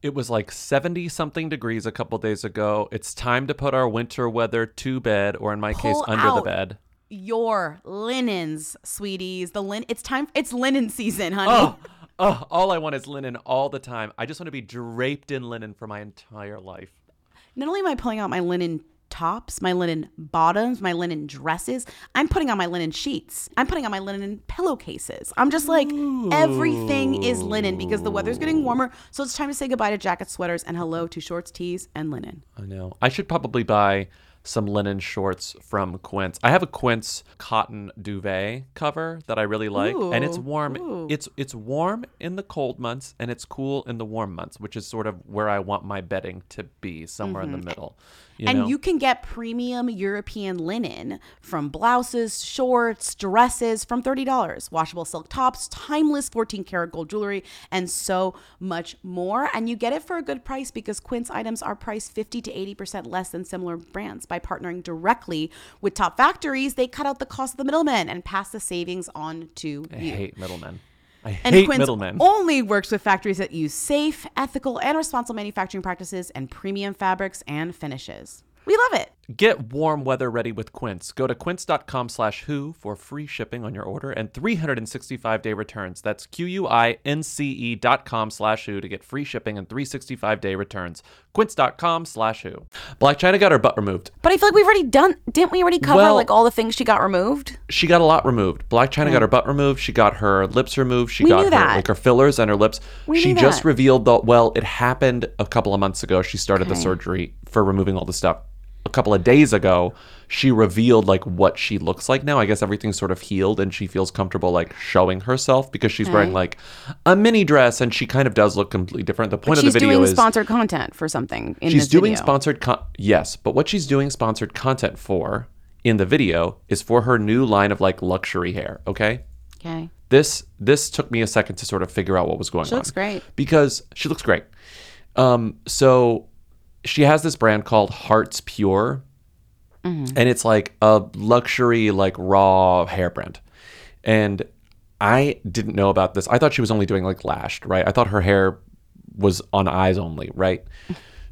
It was like 70 something degrees a couple days ago. It's time to put our winter weather to bed, or in my case, Pull under the bed. Your linens, sweeties. The lin. It's time. It's linen season, honey. Oh, oh, all I want is linen all the time. I just want to be draped in linen for my entire life. Not only am I pulling out my linen tops, my linen bottoms, my linen dresses, I'm putting on my linen sheets. I'm putting on my linen pillowcases. I'm just like, everything is linen because the weather's getting warmer. So it's time to say goodbye to jackets, sweaters, and hello to shorts, tees, and linen. I know. I should probably buy some linen shorts from Quince. I have a Quince cotton duvet cover that I really like, and it's warm. ooh. It's it's warm in the cold months, and it's cool in the warm months, which is sort of where I want my bedding to be, somewhere in Mhm. the middle. You and know? you can get premium European linen from blouses, shorts, dresses from $30, washable silk tops, timeless 14 karat gold jewelry, and so much more. And you get it for a good price because Quince items are priced 50 to 80% less than similar brands. By partnering directly with top factories, they cut out the cost of the middlemen and pass the savings on to I you. hate middlemen. I And hate Quince middlemen. only works with factories that use safe, ethical, and responsible manufacturing practices and premium fabrics and finishes. We love it. Get warm weather ready with Quince. Go to quince.com slash who for free shipping on your order and 365 day returns. That's q-u-i-n-c-e dot com slash who to get free shipping and 365 day returns. Quince.com slash who. Blac Chyna got her butt removed. But I feel like we've already done. Didn't we already cover Well- like all the things she got removed? She got a lot removed. Blac Chyna got her butt removed. She got her lips removed. She We got her that. like her fillers and her lips. We she just revealed that well, it happened a couple of months ago. She started the surgery for removing all the stuff. A couple of days ago, she revealed like what she looks like now. I guess everything's sort of healed and she feels comfortable like showing herself because she's wearing like a mini dress and she kind of does look completely different. The point But of the video is She's doing sponsored content for something. In she's doing video. sponsored con- yes but what she's doing sponsored content for in the video is for her new line of like luxury hair. Okay. Okay. This this took me a second to sort of figure out what was going She on. She looks great. because she looks great. Um, so she has this brand called Hearts Pure, Mhm. and it's like a luxury, like raw hair brand. And I didn't know about this. I thought she was only doing like lashed, right? I thought her hair was on eyes only, right?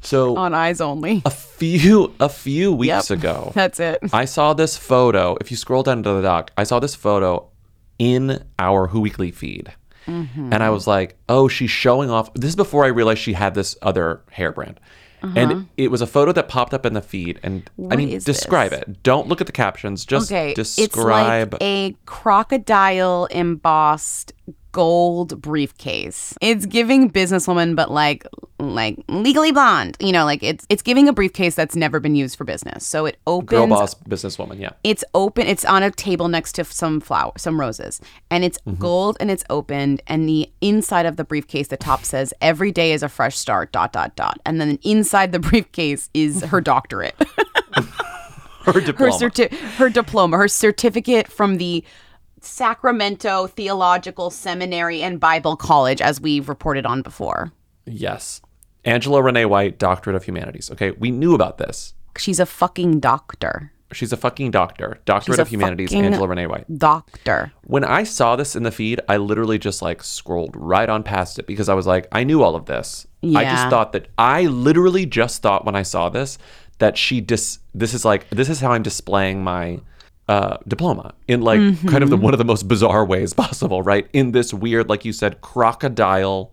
So On eyes only. a few a few weeks Yep. ago, That's it. I saw this photo. If you scroll down to the doc, I saw this photo in our Who Weekly feed. Mhm. And I was like, oh, she's showing off. This is before I realized she had this other hair brand. Uh-huh. And it was a photo that popped up in the feed. And I mean, describe this? it. Don't look at the captions. Just okay, describe. It's like a crocodile embossed gold briefcase. It's giving businesswoman, but like like legally blonde. You know, like it's it's giving a briefcase that's never been used for business. So it opens. Girl boss businesswoman. Yeah. It's open. It's on a table next to some flower, some roses, and it's Mhm. gold and it's opened. And the inside of the briefcase, the top says "Every day is a fresh start." Dot dot dot. And then inside the briefcase is her doctorate. Her her diploma. certi- her diploma, her certificate from the Sacramento Theological Seminary and Bible College, as we've reported on before. yes. Angela Renee White, Doctorate of Humanities. Okay. We knew about this. She's a fucking doctor. She's a fucking doctor. Doctorate of Humanities, Angela Renee White. Doctor. When I saw this in the feed, I literally just like scrolled right on past it because I was like, I knew all of this. Yeah. I just thought that I literally just thought when I saw this that she dis this is like this is how I'm displaying my uh diploma in like kind of the one of the most bizarre ways possible, right? In this weird, like you said, crocodile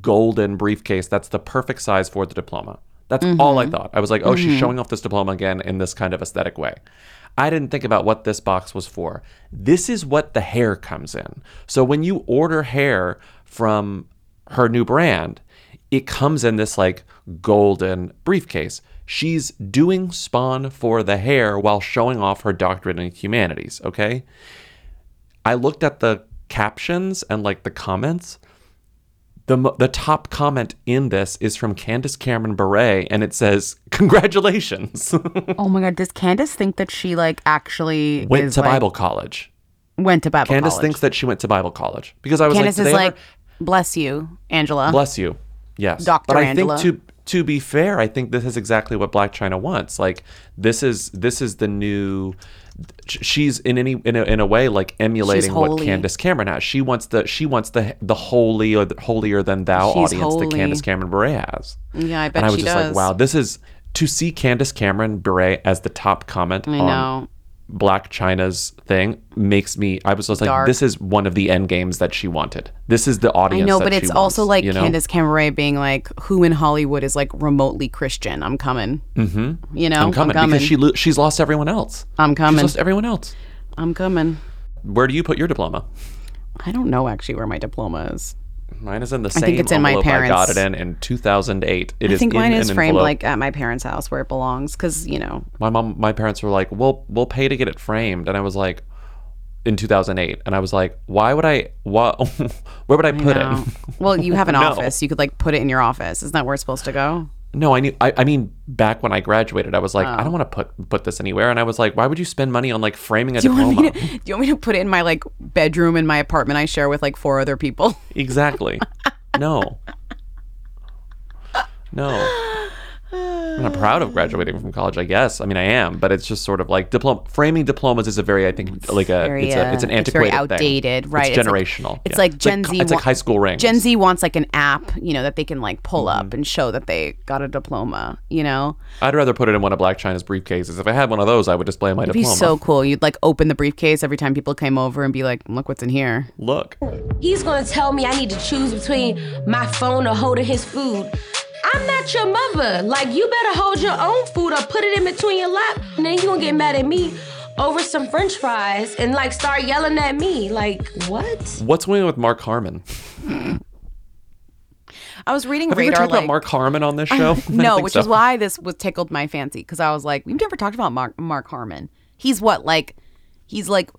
golden briefcase that's the perfect size for the diploma. That's all I Mhm. thought. I was like, oh, she's Mhm. showing off this diploma again in this kind of aesthetic way. I didn't think about what this box was for. This is what the hair comes in. So when you order hair from her new brand, it comes in this like golden briefcase. She's doing spawn for the hair while showing off her doctorate in humanities, okay? I looked at the captions and like the comments. The, the top comment in this is from Candace Cameron Bure, and it says, Congratulations. Oh my god, does Candace think that she like actually went to like- Bible college. Went to Bible college. Candace college. thinks that she went to Bible college because I was Candace like, is like, ever-" bless you, Angela. bless you, yes, I Angela. think to to be fair, I think this is exactly what Blac Chyna wants. Like this is this is the new. She's in any in a, in a way like emulating what. Candace Cameron has. She wants the she wants the the holy or the holier than thou She's audience that holy. Candace Cameron Bure has. Yeah, I bet and I was just does. like, wow, this is to see Candace Cameron Bure as the top comment I on know. Blac Chyna's thing makes me. I was just like, Dark. this is one of the end games that she wanted. This is the audience. I know, but it's also wants, like you know? Candace Cameron being like, "Who in Hollywood is like remotely Christian? I'm coming. Mm-hmm. You know, I'm coming, I'm coming. because she lo- she's lost everyone else. I'm coming. She's lost everyone else. I'm coming." Where do you put your diploma? I don't know actually where my diploma is. Mine is in the I same think it's in my envelope I got it in in 2008. It I is think in mine an is framed envelope. like at my parents' house where it belongs, because you know. my mom, my parents were like, "We'll we'll pay to get it framed," and I was like, in 2008, and I was like, "Why would I? What? where would I put know. it?" Well, you have an No. office. You could like put it in your office. Isn't that where it's supposed to go? No, I knew. I, I mean, back when I graduated, I was like, I Oh. don't want to put put this anywhere, and I was like, why would you spend money on like framing a Do diploma? to, do you want me to put it in my like bedroom in my apartment I share with like four other people? Exactly. No. No. I'm not proud of graduating from college, I guess. I mean, I am, but it's just sort of like diploma framing diplomas is a very, I think, like a very, it's a it's an uh, it's very antiquated, thing. outdated, right? It's It's like- generational. It's yeah. like Gen co- Z. It's like high school rings. Gen Z wants like an app, you know, that they can like pull Mm-hmm. up and show that they got a diploma. You know, I'd rather put it in one of Blac Chyna's briefcases. If I had one of those, I would display my it'd be diploma. so cool. You'd like open the briefcase every time people came over and be like, "Look what's in here." Look. He's gonna tell me I need to choose between my phone or holding his food. I'm not your mother. Like, you better hold your own food or put it in between your lap. And then you gonna get mad at me over some french fries and like start yelling at me. Like, what? What's going on with Mark Harmon? I was reading Have we ever talked like about Mark Harmon on this show? No, which so. is why this was tickled my fancy because I was like, we've never talked about Mark Mark Harmon. He's what like, he's like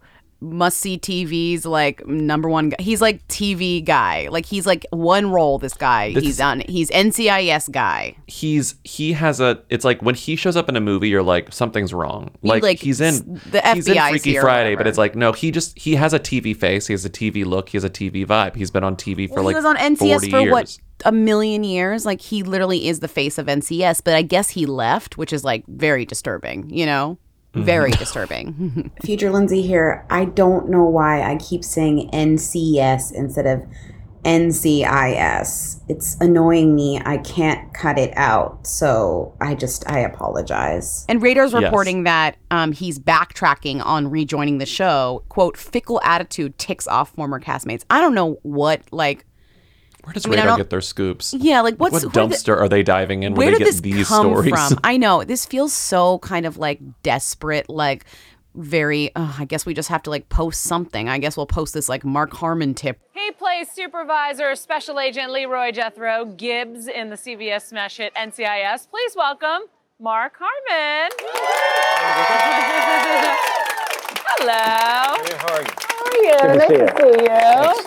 must see TV's like number one. Guy. He's like TV guy. Like he's like one role. This guy. This he's on. He's NCIS guy. He's he has a. It's like when he shows up in a movie, you're like something's wrong. Like, like, he's in the he's in Freaky Friday, but it's like no, he just he has a TV face. He has a TV look. He has a TV vibe. He's been on TV for Well, like he was on NCS 40 for years. what a million years. Like he literally is the face of NCS. But I guess he left, which is like very disturbing. You know, very disturbing. Future Lindsay here. I don't know why I keep saying NCS instead of NCIS. It's annoying me. I can't cut it out. So I just, I apologize. And Radar's Yes. reporting that um, he's backtracking on rejoining the show. "Quote: Fickle attitude ticks off former castmates." I don't know what like. Where does I mean, Radar don't- get their scoops? Yeah, like, what's- what where the- dumpster are they diving in Where when they did get this these come stories? from? I know this feels so kind of like desperate, like very. Uh, I guess we just have to like post something. I guess we'll post this like Mark Harmon tip. He plays Supervisor Special Agent Leroy Jethro Gibbs in the CBS smash hit NCIS. Please welcome Mark Harmon. Hello. Hey, how are you? How are you? Good to nice see to see you.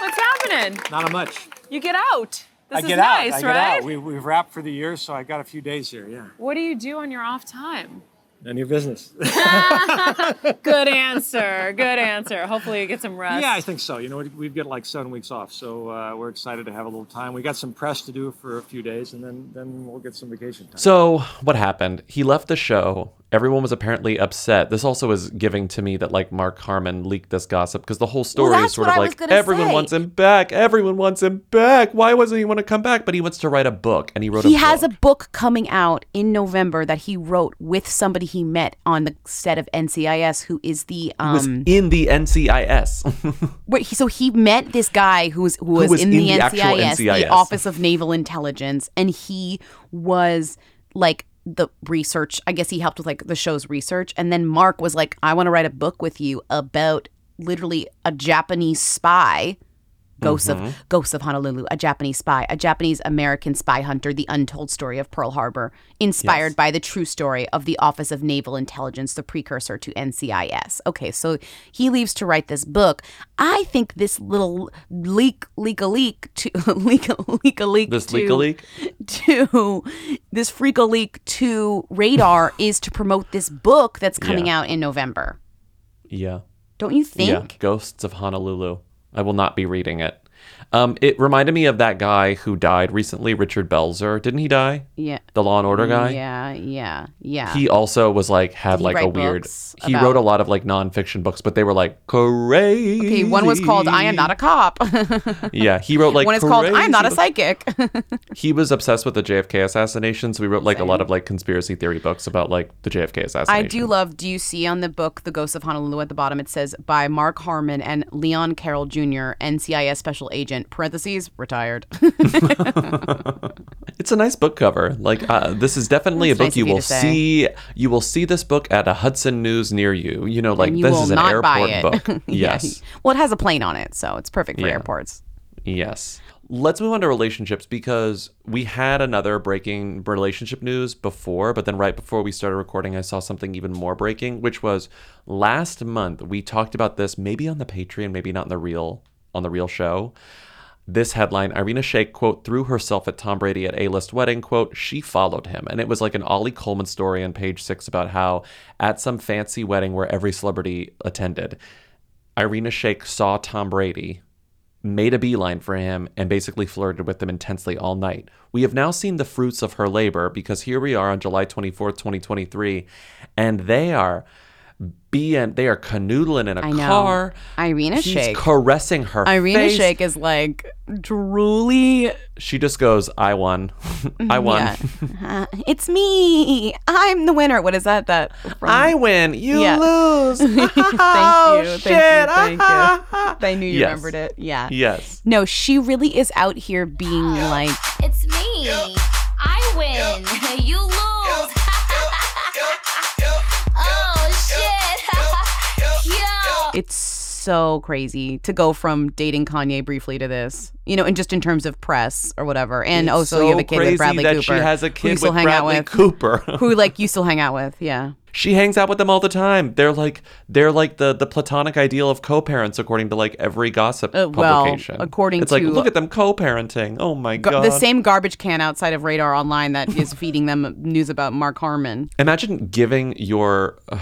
What's happening? Not a much. You get out. This I is get nice, out. I get right? out. We, we've wrapped for the year, so I got a few days here. Yeah. What do you do on your off time? None of your business. Good answer. Good answer. Hopefully you get some rest. Yeah, I think so. You know, we- we've got like seven weeks off, so uh, we're excited to have a little time. We got some press to do for a few days, and then then we'll get some vacation time. So what happened? He left the show. Everyone was apparently upset. This also is giving to me that like Mark Harmon leaked this gossip because the whole story is sort of I like everyone say. wants him back. Everyone wants him back. Why doesn't he want to come back? But he wants to write a book, and he wrote a book. He a has book. a book coming out in November that he wrote with somebody he met on the set of NCIS, who is the He was um. in the NCIS. Wait, so he met this guy who was who was, was in, in the, the actual NCIS, the NCIS. Office of Naval Intelligence, and he was like the research. I guess he helped with like the show's research, and then Mark was like, "I want to write a book with you about literally a Japanese spy." Ghosts Mhm. of Ghosts of Honolulu, a Japanese spy, a Japanese American spy hunter, the untold story of Pearl Harbor, inspired by the true story of the Office of Naval Intelligence, the precursor to NCIS. Okay, so he leaves to write this book. I think this little leak, leak a leak to leak a leak a leak This to, leak a leak? to this freak a leak to Radar is to promote this book that's coming Yeah. out in November. yeah. Don't you think? Yeah, Ghosts of Honolulu. I will not be reading it. Um, it reminded me of that guy who died recently, Richard Belzer. Didn't he die? Yeah. The Law and Order guy. Yeah, yeah, yeah. He also was like had Did like a weird. He about- wrote a lot of like nonfiction books, but they were like crazy. Okay, one was called I Am Not a Cop. Yeah, he wrote like one is called I'm Not a Psychic. He was obsessed with the JFK assassination, so he wrote like a lot of like conspiracy theory books about like the JFK assassination. I do love, do you see on the book, The Ghosts of Honolulu at the bottom, it says by Mark Harmon and Leon Carroll Jr., NCIS Special Agent, parentheses, retired. It's a nice book cover. Like uh, this is definitely That's a book nice you you will see. You will see this book at a Hudson News near you. You know, like you this is an airport book. Yeah. yes. Well, it has a plane on it, so it's perfect for Yeah. airports. Yes. Let's move on to relationships because we had another breaking relationship news before, but then right before we started recording, I saw something even more breaking, which was last month we talked about this maybe on the Patreon, maybe not in the real on the real show. This headline, Irina Shayk, quote, threw herself at Tom Brady at A-list wedding, quote, she followed him. And it was like an Oli Coleman story on page six about how at some fancy wedding where every celebrity attended, Irina Shayk saw Tom Brady, made a beeline for him, and basically flirted with him intensely all night. We have now seen the fruits of her labor because here we are on July 24th, 2023, and they are being they are canoodling in a I know. car. Irina He's Shayk. caressing her Irina face. Shayk is like drooly. She just goes, I won. I won. Yeah. Uh, it's me. I'm the winner. What is that? That from- I win. You Yeah. lose. thank you. Oh, Thank shit. you. Thank you. I knew you Yes. remembered it. Yeah. Yes. No, she really is out here being like It's me. I win. You lose. It's so crazy to go from dating Kanye briefly to this. You know, and just in terms of press or whatever. And It's also you have a kid with Bradley Cooper. she has a kid still with hang out Bradley with. Cooper. who like you still hang out with, yeah. She hangs out with them all the time. They're like they're like the the platonic ideal of co-parents according to like every gossip Uh, well, publication. according it's like to- look at them co-parenting. Oh my Gar- god. the same garbage can outside of Radar Online that is feeding them news about Mark Harmon. Imagine giving your uh,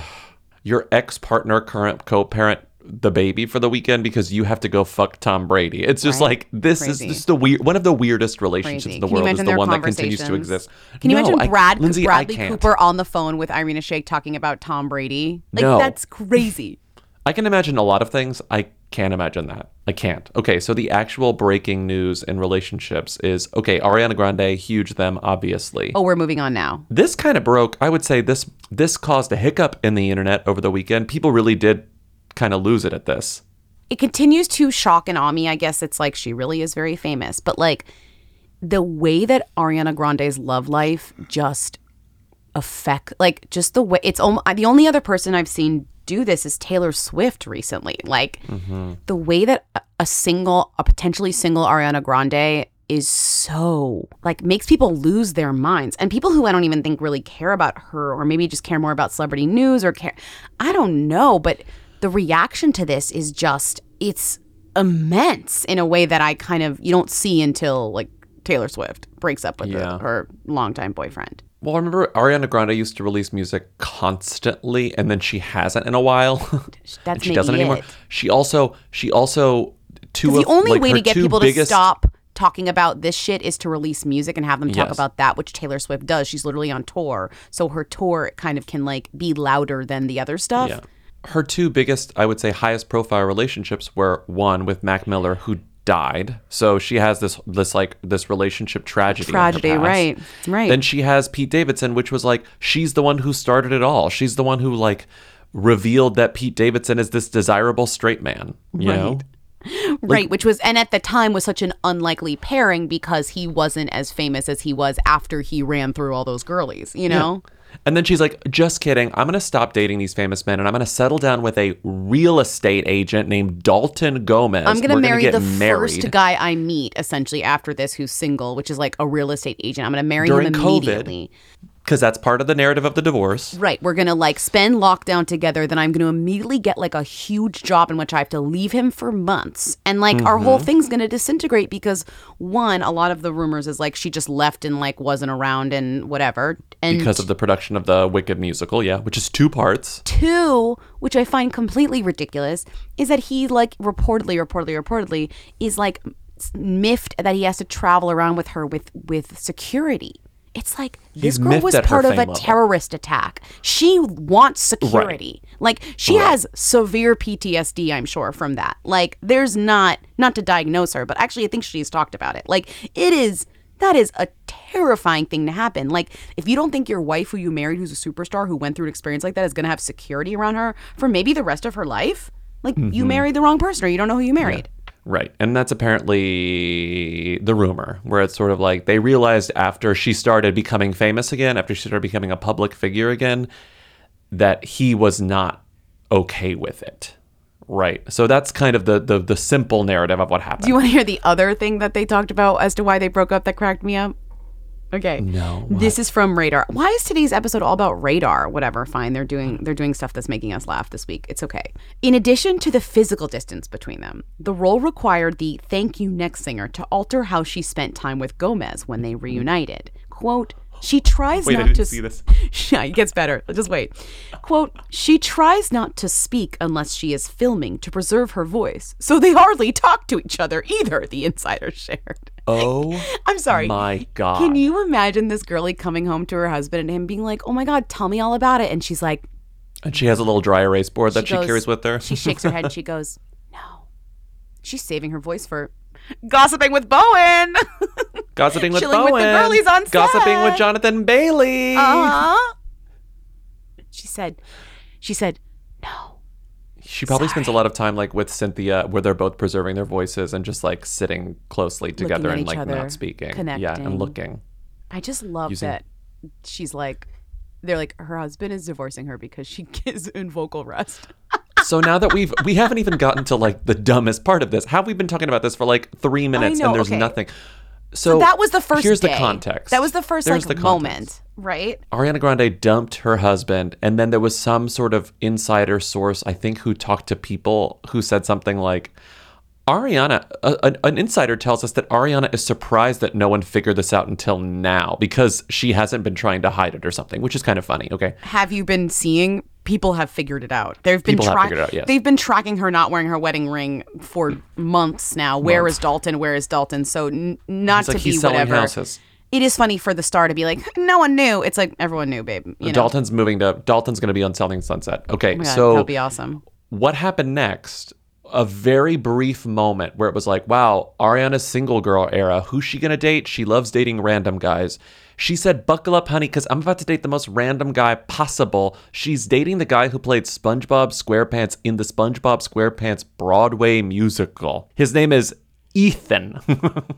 your ex-partner current co-parent the baby for the weekend because you have to go fuck Tom Brady. It's just Right. like this Crazy. is just the weird one of the weirdest relationships Crazy. in the Can you world is imagine the their one that continues to exist. Can you No, imagine I- Brad Lindsay, Bradley. Cooper on the phone with Irina Shayk talking about Tom Brady? Like No. that's crazy. I can imagine a lot of things. I can't imagine that. I can't. Okay, so the actual breaking news in relationships is okay, Ariana Grande, huge them, obviously. Oh, we're moving on now. This kind of broke. I would say this this caused a hiccup in the internet over the weekend. People really did kind of lose it at this. It continues to shock and awe me. I guess it's like she really is very famous, but like the way that Ariana Grande's love life just affect like just the way it's almost the only other person I've seen do this is Taylor Swift recently. Like mm-hmm. the way that a- single, a potentially single Ariana Grande is so like makes people lose their minds and people who I don't even think really care about her or maybe just care more about celebrity news or care I don't know but the reaction to this is just it's immense in a way that I kind of you don't see until like Taylor Swift breaks up with her- her longtime boyfriend. Well, I remember Ariana Grande used to release music constantly, and then she hasn't in a while. and she doesn't maybe anymore. She also, she also, two of the only like, way to get people biggest, to stop talking about this shit is to release music and have them talk Yes. about that, which Taylor Swift does. She's literally on tour, so her tour kind of can like be louder than the other stuff. Yeah. Her two biggest, I would say, highest profile relationships were one with Mac Miller, who died. So she has this, this like this relationship tragedy. Tragedy, right, right. Then she has Pete Davidson, which was like she's the one who started it all. She's the one who like revealed that Pete Davidson is this desirable straight man. You Right. know. right, which was and at the time was such an unlikely pairing because he wasn't as famous as he was after he ran through all those girlies, you know? And then she's like, just kidding. I'm going to stop dating these famous men and I'm going to settle down with a real estate agent named Dalton Gomez. I'm gonna We're marry the married. first guy I meet essentially after this who's single, which is like a real estate agent. I'm gonna marry During him COVID. Because that's part of the narrative of the divorce. Right. We're going to like spend lockdown together. Then I'm going to immediately get like a huge job in which I have to leave him for months. And like our whole Mhm. thing's going to disintegrate because one, a lot of the rumors is like she just left and like wasn't around and whatever. And because of the production of the Wicked musical, yeah, which is two parts. two, which I find completely ridiculous, is that he like reportedly, reportedly, reportedly is like miffed that he has to travel around with her with with security. It's like this He's girl was part of a level. terrorist attack. She wants security. Like she Right. has severe PTSD, I'm sure, from that. Like there's not not to diagnose her, but actually I think she's talked about it. Like it is that is a terrifying thing to happen. Like if you don't think your wife who you married who's a superstar who went through an experience like that is going to have security around her for maybe the rest of her life, like you Mhm. married the wrong person or you don't know who you married. Right. And that's apparently the rumor, where it's sort of like they realized after she started becoming famous again, after she started becoming a public figure again, that he was not okay with it. Right. So that's kind of the the, the simple narrative of what happened. Do you want to hear the other thing that they talked about as to why they broke up that cracked me up? Okay. No. This is from Radar. Why is today's episode all about Radar? Whatever, fine. They're doing mm. they're doing stuff that's making us laugh this week. It's okay. In addition to the physical distance between them, the role required the thank you next singer to alter how she spent time with Gomez when they mm-hmm. reunited. Quote, she tries Wait, I didn't to see this. Yeah, it gets better. Just wait. Quote, she tries not to speak unless she is filming to preserve her voice. So they hardly talk to each other either, the insider shared. Oh, I'm sorry. My God. Can you imagine this girlie coming home to her husband and him being like, "Oh my god, tell me all about it," and she's like, And she has a little dry erase board that she, carries with her. She shakes her head and she goes, "No." She's saving her voice for gossiping with Bowen. Gossiping with Chilling Bowen. with the girlies on Gossiping with. Jonathan Bailey. Uh-huh. She said, she said, She probably spends a lot of time like with Cynthia, where they're both preserving their voices and just like sitting closely together and like other, not speaking. Yeah, and looking. I just love Using- that she's like, they're like, her husband is divorcing her because she is in vocal rest. So now that we've we haven't even gotten to like the dumbest part of this. Have we been talking about this for like three minutes know, and there's okay. nothing? So, So, that was the first. Here's day. the context. That was the first There's like the moment. Right? Ariana Grande dumped her husband, and then there was some sort of insider source, I think, who talked to people who said something like, Ariana, a, an insider tells us that Ariana is surprised that no one figured this out until now because she hasn't been trying to hide it or something, which is kind of funny. Okay. Have you been seeing people have figured it out? They've been People have tra- out, yes. They've been tracking her not wearing her wedding ring for months now. Where Months. is Dalton? Where is Dalton? So n- not He's like, to be he's selling whatever. houses. It is funny for the star to be like, no one knew. It's like everyone knew, babe. You know? Dalton's moving to Dalton's going to be on Selling Sunset. Okay, Oh so that'll be awesome. What happened next? A very brief moment where it was like, wow, Ariana's single girl era. Who's she gonna date? She loves dating random guys. She said, "Buckle up, honey, because I'm about to date the most random guy possible." She's dating the guy who played SpongeBob SquarePants in the SpongeBob SquarePants Broadway musical. His name is Ethan.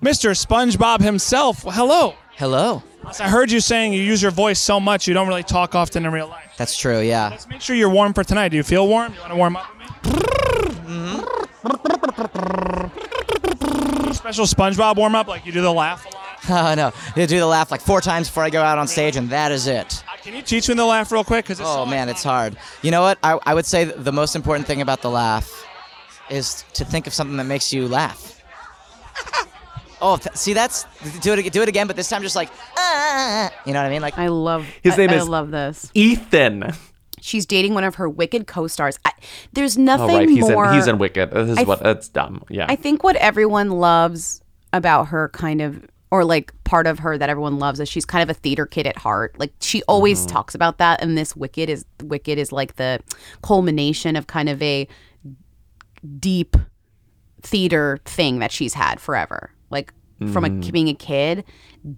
Mr. SpongeBob himself. Well, hello. Hello. I heard you saying you use your voice so much you don't really talk often in real life. That's true, yeah. Let's make sure you're warm for tonight. Do you feel warm? You want to warm up with me? Mm-hmm. Special SpongeBob warm up, like you do the laugh a lot. Oh, no. You do the laugh like four times before I go out on stage, and that is it. Uh, can you teach me the laugh real quick? Cause it's Oh, man, it's hard. You know what? I, I would say the most important thing about the laugh is to think of something that makes you laugh. Oh, th- see, that's do it do it again, but this time just like, ah, you know what I mean? Like I love His I- name I is love this. Ethan. She's dating one of her Wicked co-stars. I, there's oh nothing right, he's more. in he's in Wicked. This is I what th- that's dumb. Yeah. I think what everyone loves about her kind of or like part of her that everyone loves is she's kind of a theater kid at heart. Like she always Mm-hmm. talks about that and this Wicked is Wicked is like the culmination of kind of a deep theater thing that she's had forever. Like from a, Mhm. being a kid,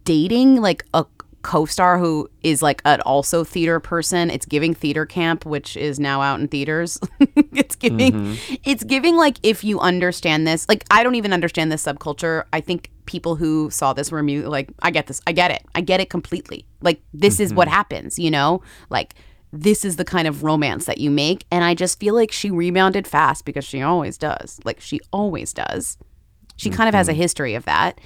dating like a co-star who is like an also theater person. It's giving theater camp, which is now out in theaters. it's giving Mhm. it's giving like if you understand this, like I don't even understand this subculture. I think people who saw this were mu- like, I get this, I get it, I get it completely. Like this is what Mhm. happens, you know? Like this is the kind of romance that you make, and I just feel like she rebounded fast because she always does. Like she always does. She kind of has a mm-hmm. history of that,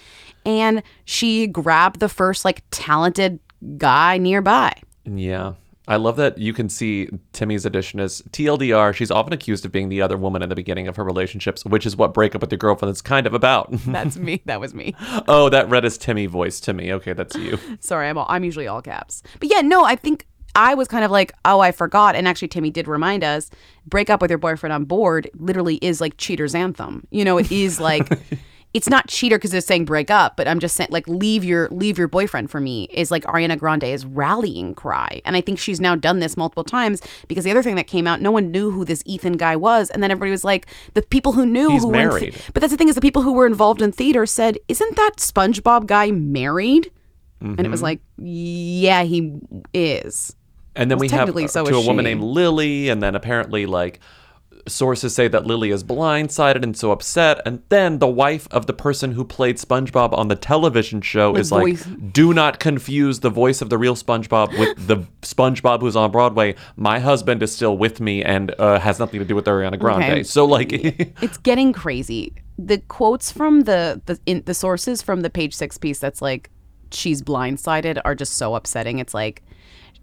and she grabbed the first like talented guy nearby. Yeah. I love that you can see Timmy's addition as TLDR. She's often accused of being the other woman in the beginning of her relationships, which is what breakup with your girlfriend is kind of about. That's me. That was me. oh, that read as Timmy voice to me. Okay, that's you. Sorry, I'm all, I'm usually all caps. But yeah, no, I think I was kind of like, oh, I forgot. And actually, Timmy did remind us: break up with your boyfriend on board literally is like cheater's anthem. You know, it is like. It's not cheater because it's saying break up, but I'm just saying like leave your leave your boyfriend for me is like Ariana Grande's rallying cry, and I think she's now done this multiple times because the other thing that came out, no one knew who this Ethan guy was, and then everybody was like, the people who knew He's who married. but that's the thing is the people who were involved in theater said, isn't that SpongeBob guy married? And it was Mhm. like, yeah, he is. And then Well, we have uh, so to a woman she. named Lily, and then apparently like sources say that Lily is blindsided and so upset, and then the wife of the person who played SpongeBob on the television show The is voice. like, "Do not confuse the voice of the real SpongeBob with the SpongeBob who's on Broadway. My husband is still with me and uh, has nothing to do with Ariana Grande." Okay. So like, It's getting crazy. The quotes from the the in, the sources from the page six piece that's like she's blindsided are just so upsetting. It's like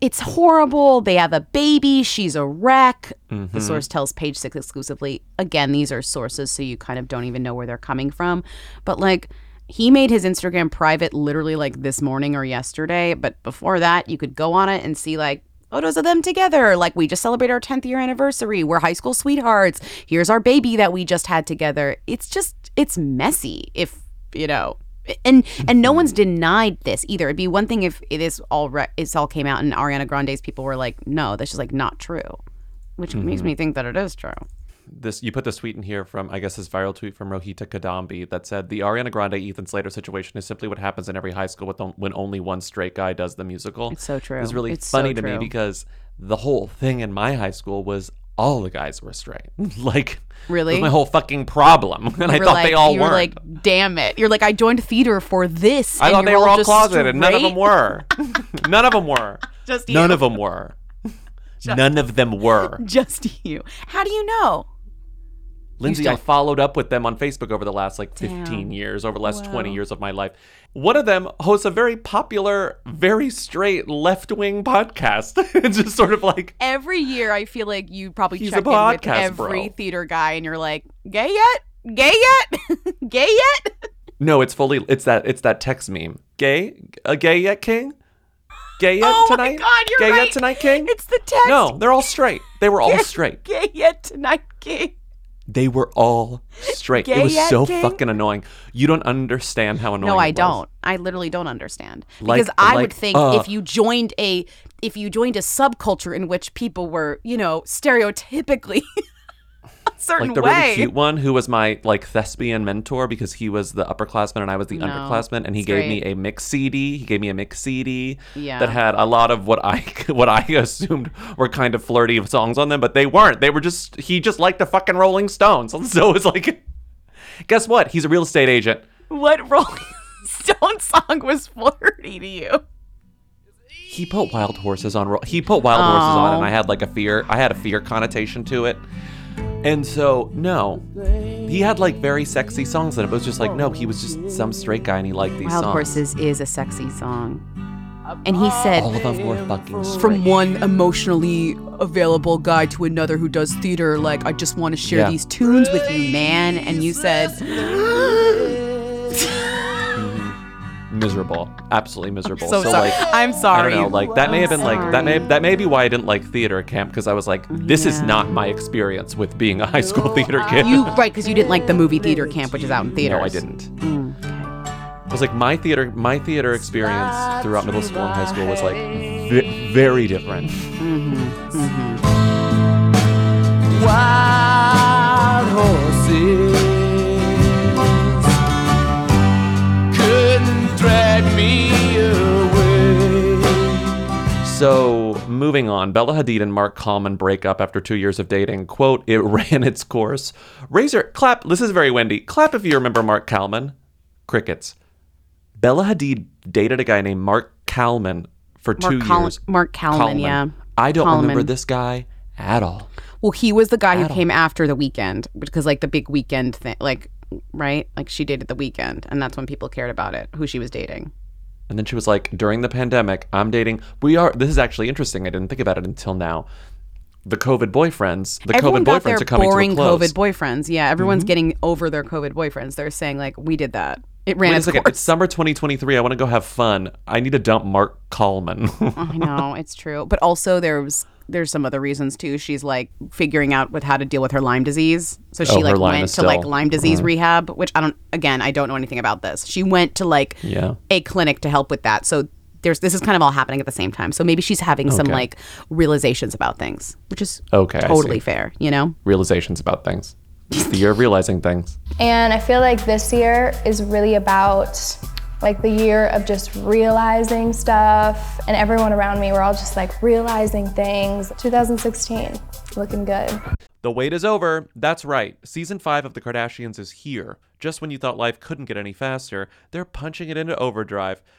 it's horrible. They have a baby. She's a wreck. The Mhm. source tells page six exclusively. Again, these are sources, so you kind of don't even know where they're coming from. But like, he made his Instagram private literally like this morning or yesterday. But before that, you could go on it and see like photos of them together. Like, we just celebrated our 10th year anniversary. We're high school sweethearts. Here's our baby that we just had together. It's just, it's messy if, you know, and and no one's denied this either. It'd be one thing if it is all re- it's all came out and Ariana Grande's people were like, no, this is like not true, which makes Mhm. me think that it is true. this you put this tweet in here from I guess this viral tweet from Rohita Kadambi that said the Ariana Grande Ethan Slater situation is simply what happens in every high school with on- when only one straight guy does the musical. It's so true. It's really It's so funny to me because the whole thing in my high school was all the guys were straight. like Really? my whole fucking problem, and I You thought like- they all you were weren't. like, damn it. You're like, I joined theater for this. I thought they were all just closeted, and none of them were. none of them were. Just none of them were. Just- none of them were. Just you. How do you know? Lindsay, I followed up with them on Facebook over the last like 15 Damn. years, over the last 20 years of my life. One of them hosts a very popular, very straight left wing podcast. it's just sort of like, Every year, I feel like you probably check in with every bro. theater guy, and you're like, "Gay yet? Gay yet? Gay yet?" no, it's fully, it's that, it's that text meme. Gay? A gay yet, King? Gay yet Oh my tonight? God, you're gay right. yet tonight, King? It's the text. No, they're all straight. They were all Gay- straight. Gay yet tonight, gay. They were all straight. Gay it was so King? fucking annoying. You don't understand how annoying No, I don't. I literally don't understand Like- because I like, would think uh, if you joined a if you joined a subculture in which people were, you know, stereotypically certain like the way. really cute one who was my like thespian mentor because he was the upperclassman and I was the No, underclassman and he gave me a mix CD. He gave me a mix CD Yeah. that had a lot of what I what I assumed were kind of flirty songs on them, but they weren't. They were just he just liked the fucking Rolling Stones. So it's like guess what? He's a real estate agent. What Rolling Stone song was flirty to you? He put wild horses on he put wild horses on and Oh. I had like a fear I had a fear connotation to it. And so no. He had like very sexy songs in it. But it was just like no, he was just some straight guy and he liked these Wild songs. Horses is a sexy song. And he said All of them were fucking straight. from one emotionally available guy to another who does theater, like I just want to share Yeah. these tunes with you, man. And you said miserable, absolutely miserable. so sorry. like, I'm sorry. I don't know, like that may have been like that may that may be why I didn't like theater camp because I was like, this is not my experience with being a high school theater kid. you right because you didn't like the movie theater camp, which is out in theaters. No, I didn't. It was like my theater my theater experience throughout middle school and high school was like ve- very different. Wild So, moving on, Bella Hadid and Marc Kalman break up after two years of dating. Quote, it ran its course. Razor, clap. This is very windy. Clap if you remember Marc Kalman. Crickets. Bella Hadid dated a guy named Marc Kalman for Mark two Kal- years. Marc Kalman, yeah. I don't remember this guy at all. Well, he was the guy who all. came after the Weeknd because like the big Weeknd thing, like right, like she dated the Weeknd, and that's when people cared about it, who she was dating. And then she was like, during the pandemic, I'm dating. We are. This is actually interesting. I didn't think about it until now. The COVID boyfriends. The Everyone COVID boyfriends are coming boring to a close. COVID boyfriends. Yeah, everyone's Mhm. getting over their COVID boyfriends. They're saying like, we did that. It ran Wait a its second. course. It's summer 2023. I want to go have fun. I need to dump Marc Kalman. I know it's true, but also there's there's some other reasons too. She's like figuring out with how to deal with her Lyme disease. So she Oh, like Lyme went to like Lyme disease Mhm. rehab, which I don't. Again, I don't know anything about this. She went to like Yeah. a clinic to help with that. So there's this is kind of all happening at the same time. So maybe she's having some like realizations about things, which is Okay, totally fair. You know. Realizations about things. It's the year of realizing things. And I feel like this year is really about like the year of just realizing stuff and everyone around me we're all just like realizing things 2016 looking good The wait is over. That's right. Season 5 of The Kardashians is here. Just when you thought life couldn't get any faster, they're punching it into overdrive.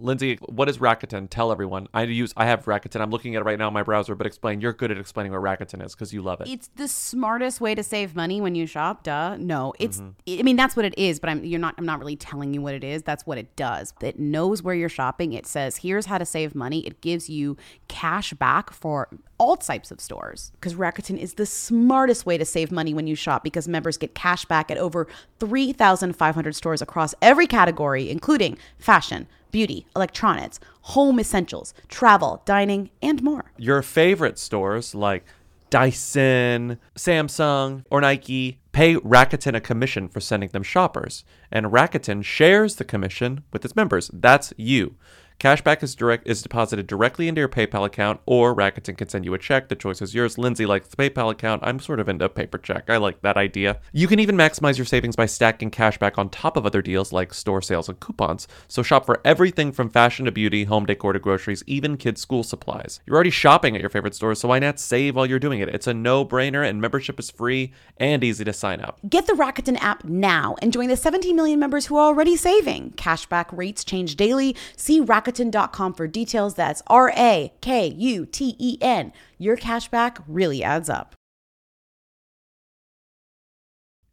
Lindsay, what is Rakuten? Tell everyone. I use I have Rakuten. I'm looking at it right now in my browser, but explain. You're good at explaining what Rakuten is because you love it. It's the smartest way to save money when you shop. Duh. No, it's. Mm-hmm. I mean, that's what it is. But I'm. You're not. I'm not really telling you what it is. That's what it does. It knows where you're shopping. It says here's how to save money. It gives you cash back for all types of stores because Rakuten is the smartest way to save money when you shop because members get cash back at over 3,500 stores across every category, including fashion, beauty, electronics, home essentials, travel, dining, and more. your favorite stores like Dyson, Samsung, or Nike pay Rakuten a commission for sending them shoppers, and Rakuten shares the commission with its members. That's you. Cashback is direct is deposited directly into your PayPal account, or Rakuten can send you a check. The choice is yours. Lindsay likes the PayPal account. I'm sort of into paper check. I like that idea. You can even maximize your savings by stacking cashback on top of other deals like store sales and coupons. So shop for everything from fashion to beauty, home decor to groceries, even kids' school supplies. You're already shopping at your favorite stores, so why not save while you're doing it? It's a no-brainer, and membership is free and easy to sign up. Get the Rakuten app now and join the 17 million members who are already saving. Cashback rates change daily. See Rakuten.com for details. That's R A K U T E N. Your cashback really adds up.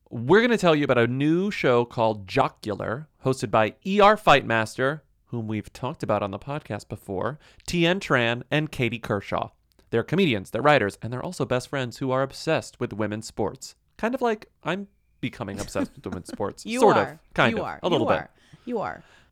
We're going to tell you about a new show called Jocular, hosted by ER Fightmaster, whom we've talked about on the podcast before, Tien Tran, and Katie Kershaw. They're comedians, they're writers, and they're also best friends who are obsessed with women's sports. Kind of like I'm becoming obsessed with women's sports. You sort are. of. Kind you of. are. A little you bit. Are. You are.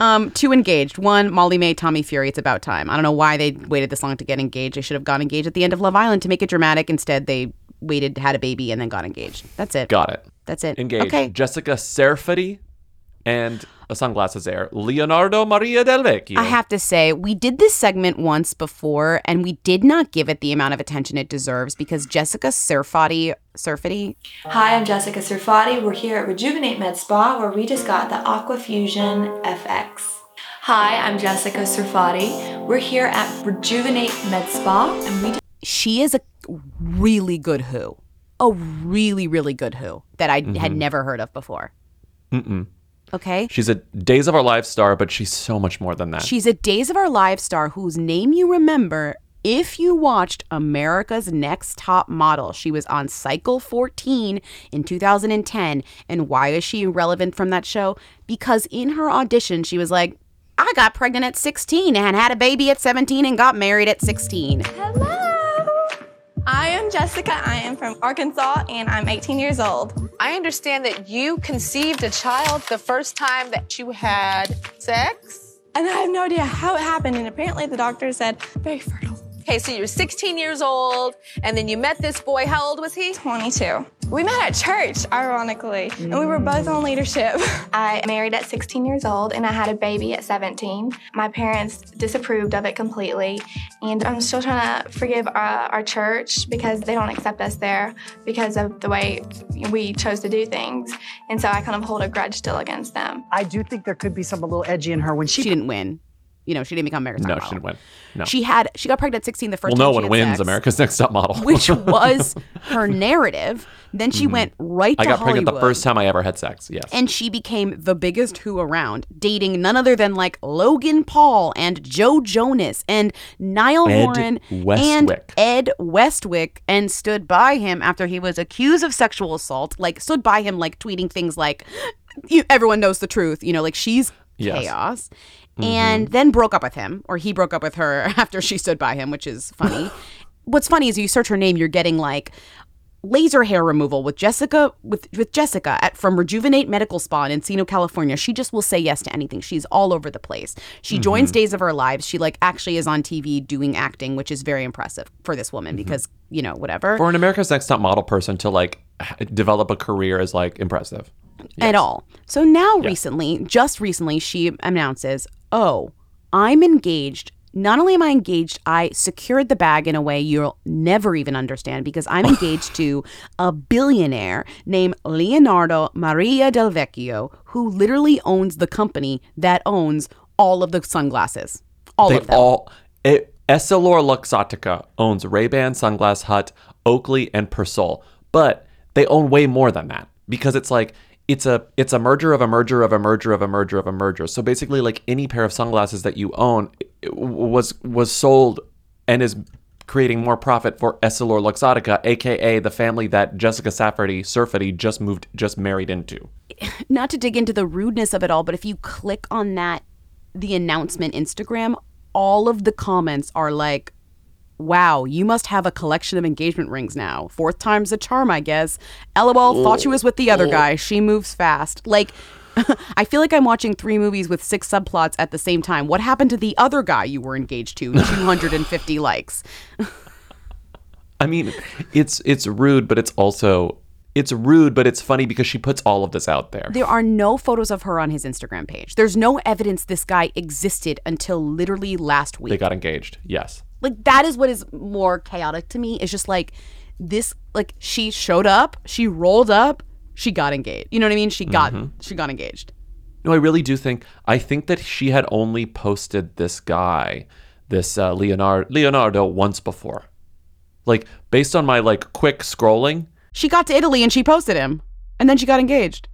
Um, two engaged. One, Molly-Mae, Tommy Fury. It's about time. I don't know why they waited this long to get engaged. They should have got engaged at the end of Love Island to make it dramatic. Instead, they waited, had a baby, and then got engaged. That's it. Got it. That's it. Engaged. Okay. Jessica Serfaty and a sunglasses there. Leonardo Maria Del Vecchio. I have to say, we did this segment once before, and we did not give it the amount of attention it deserves because Jessica Serfaty, Serfaty, Hi, I'm Jessica Serfaty. We're here at Rejuvenate Med Spa where we just got the Aquafusion FX. Hi, I'm Jessica Serfaty. We're here at Rejuvenate Med Spa and we she is a really good who, a really really good who that I had Mhm. never heard of before. Mm-mm. Okay. She's a Days of Our Lives star, but she's so much more than that. She's a Days of Our Lives star whose name you remember if you watched America's Next Top Model. She was on Cycle 14 in 2010. And why is she relevant from that show? Because in her audition, she was like, I got pregnant at 16 and had a baby at 17 and got married at 16. I am Jessica. I am from Arkansas and I'm 18 years old. I understand that you conceived a child the first time that you had sex. And I have no idea how it happened. And apparently the doctor said very fertile. Okay, so you were 16 years old, and then you met this boy. How old was he? 22. We met at church, ironically, and we were both on leadership. I married at 16 years old and I had a baby at 17. My parents disapproved of it completely, and I'm still trying to forgive our, our church because they don't accept us there because of the way we chose to do things. And so I kind of hold a grudge still against them. I do think there could be something a little edgy in her when she, She didn't win. You know, she didn't become America's no, Top she didn't win. No. She had she got pregnant at 16 the first well, no one wins sex, America's Next Top Model. which was her narrative. Then she went right to Mm-hmm. I got Hollywood. pregnant the first time I ever had sex. Yes. and she became the biggest who around, dating none other than like Logan Paul and Joe Jonas and Niall Ed Horan and Ed Westwick and stood by him after he was accused of sexual assault. Like stood by him, like tweeting things like, "You everyone knows the truth." You know, like she's Yes. chaos. Mm-hmm. And then broke up with him, or he broke up with her after she stood by him, which is funny. What's funny is you search her name, you're getting like laser hair removal with Jessica with with Jessica at from Rejuvenate Medical Spa in Encino, California. She just will say yes to anything. She's all over the place. She joins Mhm. Days of Our Lives. She like actually is on TV doing acting, which is very impressive for this woman because you know whatever For an America's Next Top Model person to like develop a career is like impressive. at all. So now recently, just recently, she announces, "Oh, I'm engaged." Not only am I engaged, I secured the bag in a way you'll never even understand because I'm engaged to a billionaire named Leonardo Maria Del Vecchio, who literally owns the company that owns all of the sunglasses. All they of them. all it, Essilor Luxottica owns Ray-Ban, Sunglass Hut, Oakley, and Persol, but they own way more than that because it's like it's a it's a merger of a merger of a merger of a merger of a merger. So basically, like any pair of sunglasses that you own was was sold and is creating more profit for Essilor Luxottica, aka the family that Jessica Safferty Surfety just moved just married into. Not to dig into the rudeness of it all, but if you click on that, the announcement Instagram, all of the comments are like, Wow, you must have a collection of engagement rings now. Fourth time's the charm, I guess. LOL, thought she was with the other guy. She moves fast. Like, I feel like I'm watching three movies with six subplots at the same time. What happened to the other guy you were engaged to? 250 likes. I mean, it's it's rude, but it's also it's rude, but it's funny because she puts all of this out there. There are no photos of her on his Instagram page. There's no evidence this guy existed until literally last week. They got engaged. Yes. Like that is what is more chaotic to me. It's just like this like she showed up, she rolled up, she got engaged. You know what I mean? She got Mhm. she got engaged. No, I really do think I think that she had only posted this guy, this uh, Leonardo Leonardo once before. Like based on my like quick scrolling, She got to Italy and she posted him. And then she got engaged.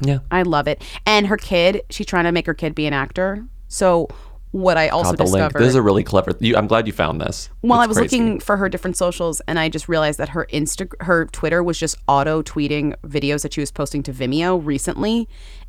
Yeah. I love it. And her kid, she's trying to make her kid be an actor. So what I also the link. discovered This is a really clever. You, I'm glad you found this. Well, I was crazy. looking for her different socials, and I just realized that her Insta, her Twitter was just auto tweeting videos that she was posting to Vimeo recently,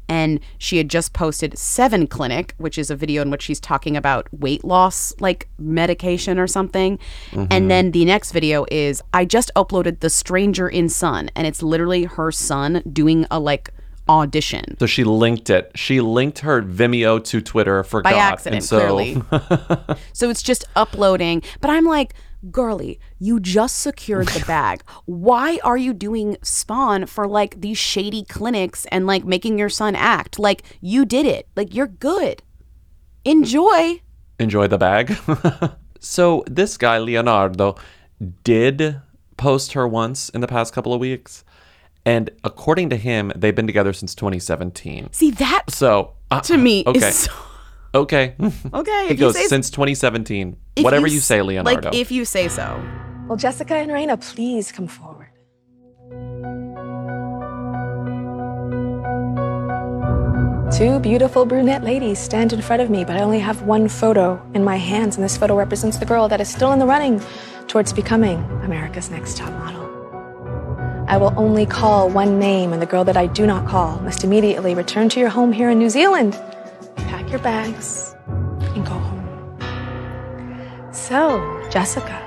and she had just posted Seven Clinic, which is a video in which she's talking about weight loss, like medication or something, Mhm. and then the next video is I just uploaded The Stranger in Sun, and it's literally her son doing a like audition. So she linked it. She linked her Vimeo to Twitter. Forgot By accident, and so, clearly. So it's just uploading. But I'm like, girly, you just secured the bag. Why are you doing spawn for like these shady clinics and like making your son act? Like you did it. Like you're good. Enjoy. enjoy the bag. so this guy Leonardo did post her once in the past couple of weeks, and according to him, they've been together since 2017. See that So uh, to me is okay, so- okay, Okay, He goes say- since 2017. if Whatever you, s- say, Leonardo. Like if you say so. Well, Jessica and Raina, please come forward. Two beautiful brunette ladies stand in front of me, but I only have one photo in my hands, and this photo represents the girl that is still in the running towards becoming America's Next Top Model. I will only call one name, and the girl that I do not call must immediately return to your home here in New Zealand, pack your bags, and go home. So, Jessica.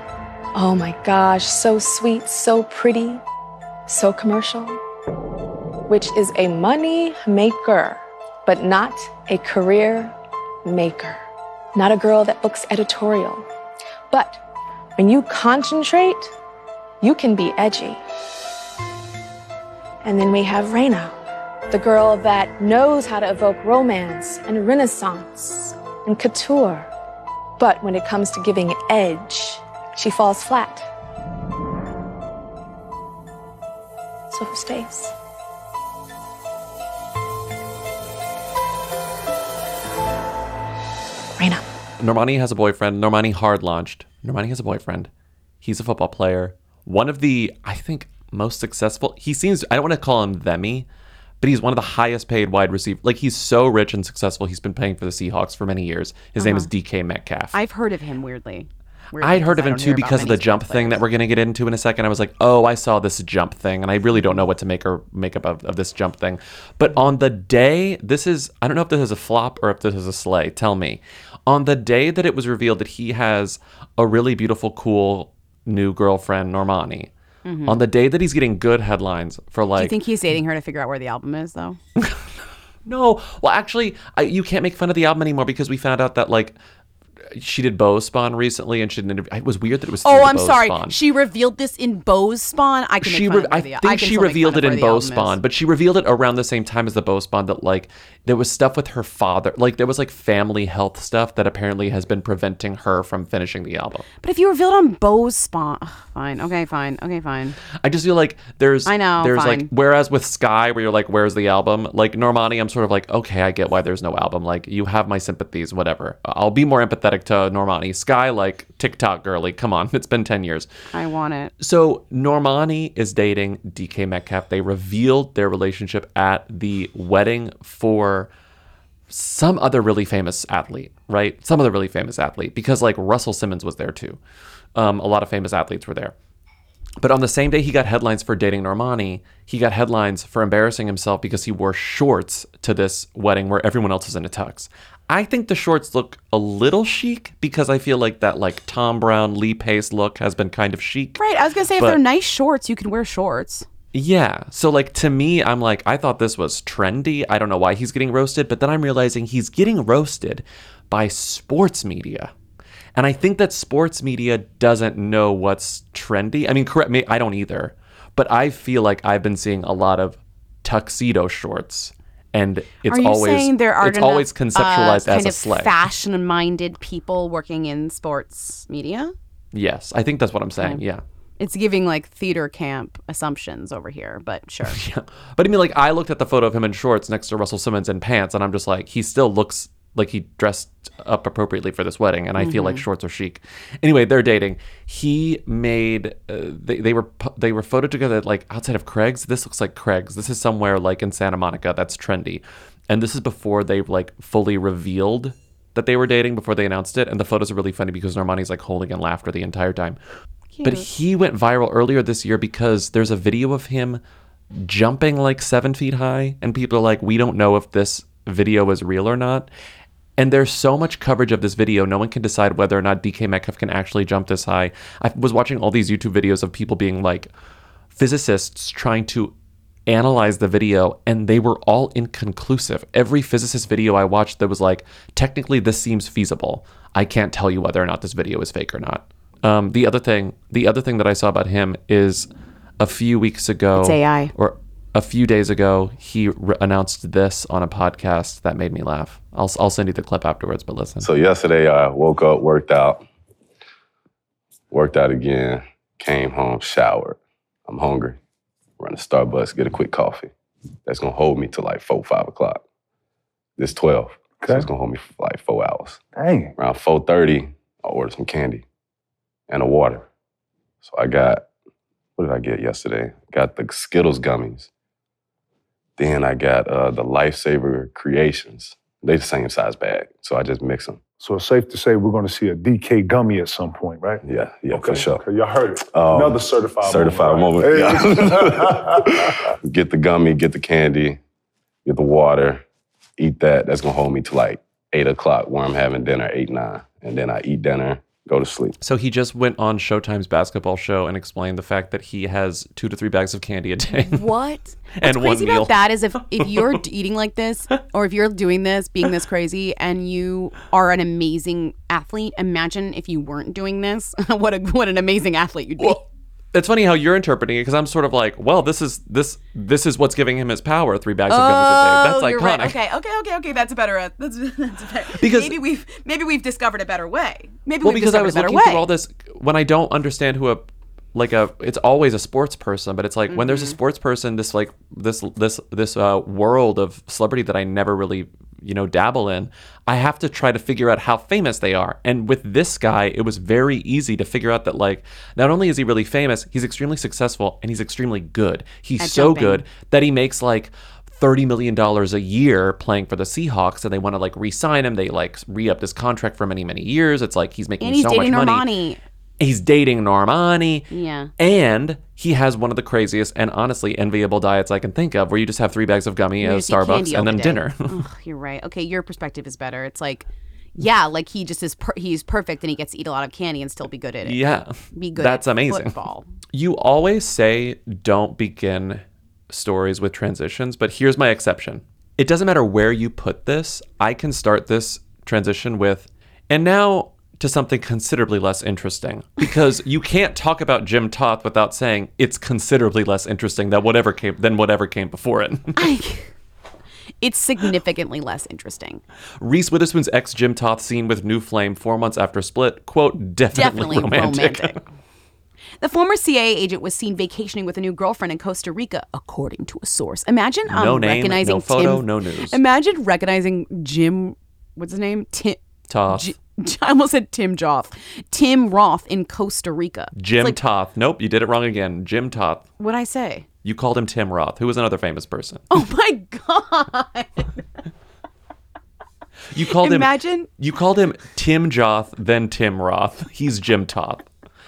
Oh my gosh, so sweet, so pretty, so commercial. Which is a money maker, but not a career maker. Not a girl that books editorial. But when you concentrate, you can be edgy. And then we have Raina, the girl that knows how to evoke romance and renaissance and couture. But when it comes to giving edge, she falls flat. So who stays? Raina. Normani has a boyfriend. Normani hard launched. Normani has a boyfriend. He's a football player. One of the, I think, most successful. He seems, I don't want to call him themy, but he's one of the highest paid wide receivers. Like he's so rich and successful. He's been playing for the Seahawks for many years. His name is Uh-huh. DK Metcalf. I've heard of him weirdly. Weirdly, I'd heard of him too because of the jump thing that we're going to get into in a second. I was like, oh, I saw this jump thing, and I really don't know what to make or make up of, of this jump thing. But on the day, this is, I don't know if this is a flop or if this is a slay. Tell me. On the day that it was revealed that he has a really beautiful, cool new girlfriend, Normani, Mhm. on the day that he's getting good headlines for like. Do you think he's dating her to figure out where the album is though? no, well, actually, I, you can't make fun of the album anymore because we found out that like she did Bow Spawn recently, and she did an interview. It was weird that it was. Oh, I'm sorry. Spawn. She revealed this in Bo's Spawn. I can she re- I think can she revealed it in the Bow album is. Spawn, but she revealed it around the same time as the Bow Spawn that like there was stuff with her father, like there was like family health stuff that apparently has been preventing her from finishing the album. But if you revealed on Bo's Spawn, ugh, fine. Okay, fine. Okay, fine. I just feel like there's I know, there's fine. like whereas with Sky where you're like where's the album like Normani I'm sort of like okay I get why there's no album like you have my sympathies whatever I'll be more empathetic to Normani. Sky, like TikTok girly. Come on, it's been 10 years. I want it. So Normani is dating DK Metcalf. They revealed their relationship at the wedding for some other really famous athlete, right? Some other really famous athlete, because like Russell Simmons was there too. Um, a lot of famous athletes were there. But on the same day he got headlines for dating Normani, he got headlines for embarrassing himself because he wore shorts to this wedding where everyone else was in a tux. I think the shorts look a little chic because I feel like that like Thom Browne, Lee Pace look has been kind of chic. Right. I was gonna say if they're nice shorts, you can wear shorts. Yeah. So like to me, I'm like, I thought this was trendy. I don't know why he's getting roasted, but then I'm realizing he's getting roasted by sports media. And I think that sports media doesn't know what's trendy. I mean, correct me, I don't either. But I feel like I've been seeing a lot of tuxedo shorts. And it's always saying there are it's always conceptualized uh, as kind a of slay. fashion-minded people working in sports media? yes, I think that's what I'm saying. Yeah. It's giving like theater camp assumptions over here, but sure. yeah. But I mean, like, I looked at the photo of him in shorts next to Russell Simmons in pants, and I'm just like, he still looks like he dressed up appropriately for this wedding, and I feel like Mhm. shorts are chic. Anyway, they're dating. He made uh, they they were they were photoed together like outside of Craig's. This looks like Craig's. This is somewhere like in Santa Monica. That's trendy, and this is before they like fully revealed that they were dating before they announced it. And the photos are really funny because Normani's like holding in laughter the entire time. But he went viral earlier this year because there's a video of him jumping like seven feet high, and people are like, we don't know if this video is real or not. And there's so much coverage of this video, no one can decide whether or not DK Metcalf can actually jump this high. I was watching all these YouTube videos of people being like, physicists trying to analyze the video, and they were all inconclusive. Every physicist video I watched that was like, technically, this seems feasible. I can't tell you whether or not this video is fake or not. Um, the other thing, the other thing that I saw about him is a few weeks ago, It's AI. or a few days ago, he re- announced this on a podcast that made me laugh. I'll I'll send you the clip afterwards, but listen. So yesterday I woke up, worked out, worked out again, came home, showered. I'm hungry. Run to Starbucks, get a quick coffee. That's gonna hold me till like four, five o'clock. This 12. So it's gonna hold me for like four hours. Dang. Around 4:30, I ordered some candy and a water. So I got what did I get yesterday? Got the Skittles gummies. Then I got uh, the Lifesaver Creations. They the same size bag, so I just mix them. So it's safe to say we're going to see a DK gummy at some point, right? Yeah, yeah, Okay, for sure. okay, y'all heard it. Um, Another certified certified moment. moment. right? yeah. get the gummy, get the candy, get the water, eat that. That's gonna hold me to like eight o'clock where I'm having dinner, eight nine, and then I eat dinner, go to sleep. So he just went on Showtime's basketball show and explained the fact that he has two to three bags of candy a day. What? and What's one crazy meal. about that is if if you're eating like this, or if you're doing this, being this crazy, and you are an amazing athlete, imagine if you weren't doing this. what a what an amazing athlete you'd be. It's funny how you're interpreting it because I'm sort of like, well, this is this this is what's giving him his power. Three bags of gummies a day. That's Oh, iconic. right. Okay, okay, okay, okay. That's a better. uh, That's, that's a better. Because- maybe we've maybe we've discovered a better way. Maybe well, we've because I was looking way. through all this when I don't understand who a like a it's always a sports person, but it's like when there's a Mhm. sports person, this like this this this uh, world of celebrity that I never really you know dabble in, I have to try to figure out how famous they are. And with this guy, it was very easy to figure out that like not only is he really famous, he's extremely successful and he's extremely good. He's At so jumping. good that he makes like thirty million dollars a year playing for the Seahawks, and they want to like re-sign him. They like re-upped his contract for many many years. It's like he's making and he's so dating much money. He's dating Normani. Yeah. And he has one of the craziest and honestly enviable diets I can think of, where you just have three bags of gummy at just eat candy Starbucks and then dinner. Ugh, you're right. Okay, your perspective is better. It's like, yeah, like he just is. Per- he's perfect, and he gets to eat a lot of candy and still be good at it. yeah, be good. That's at amazing. Football. You always say don't begin stories with transitions, but here's my exception. It doesn't matter where you put this. I can start this transition with, and now to something considerably less interesting because you can't talk about Jim Toth without saying it's considerably less interesting than whatever came than whatever came before it. It's significantly less interesting. Reese Witherspoon's ex Jim Toth scene with New Flame four months after split, quote, definitely, Definitely romantic. romantic. The former CIA agent was seen vacationing with a new girlfriend in Costa Rica, according to a source. Imagine um, No name, recognizing no photo, Tim. no news. Imagine recognizing Jim. What's his name? Tim. Toth. J- I almost said Tim Joth. Tim Roth in Costa Rica. Jim like, Toth. Nope, you did it wrong again. Jim Toth. What'd I say? You called him Tim Roth, who was another famous person. Oh my god. You called Imagine- him. You called him Tim Joth, then Tim Roth. He's Jim Toth.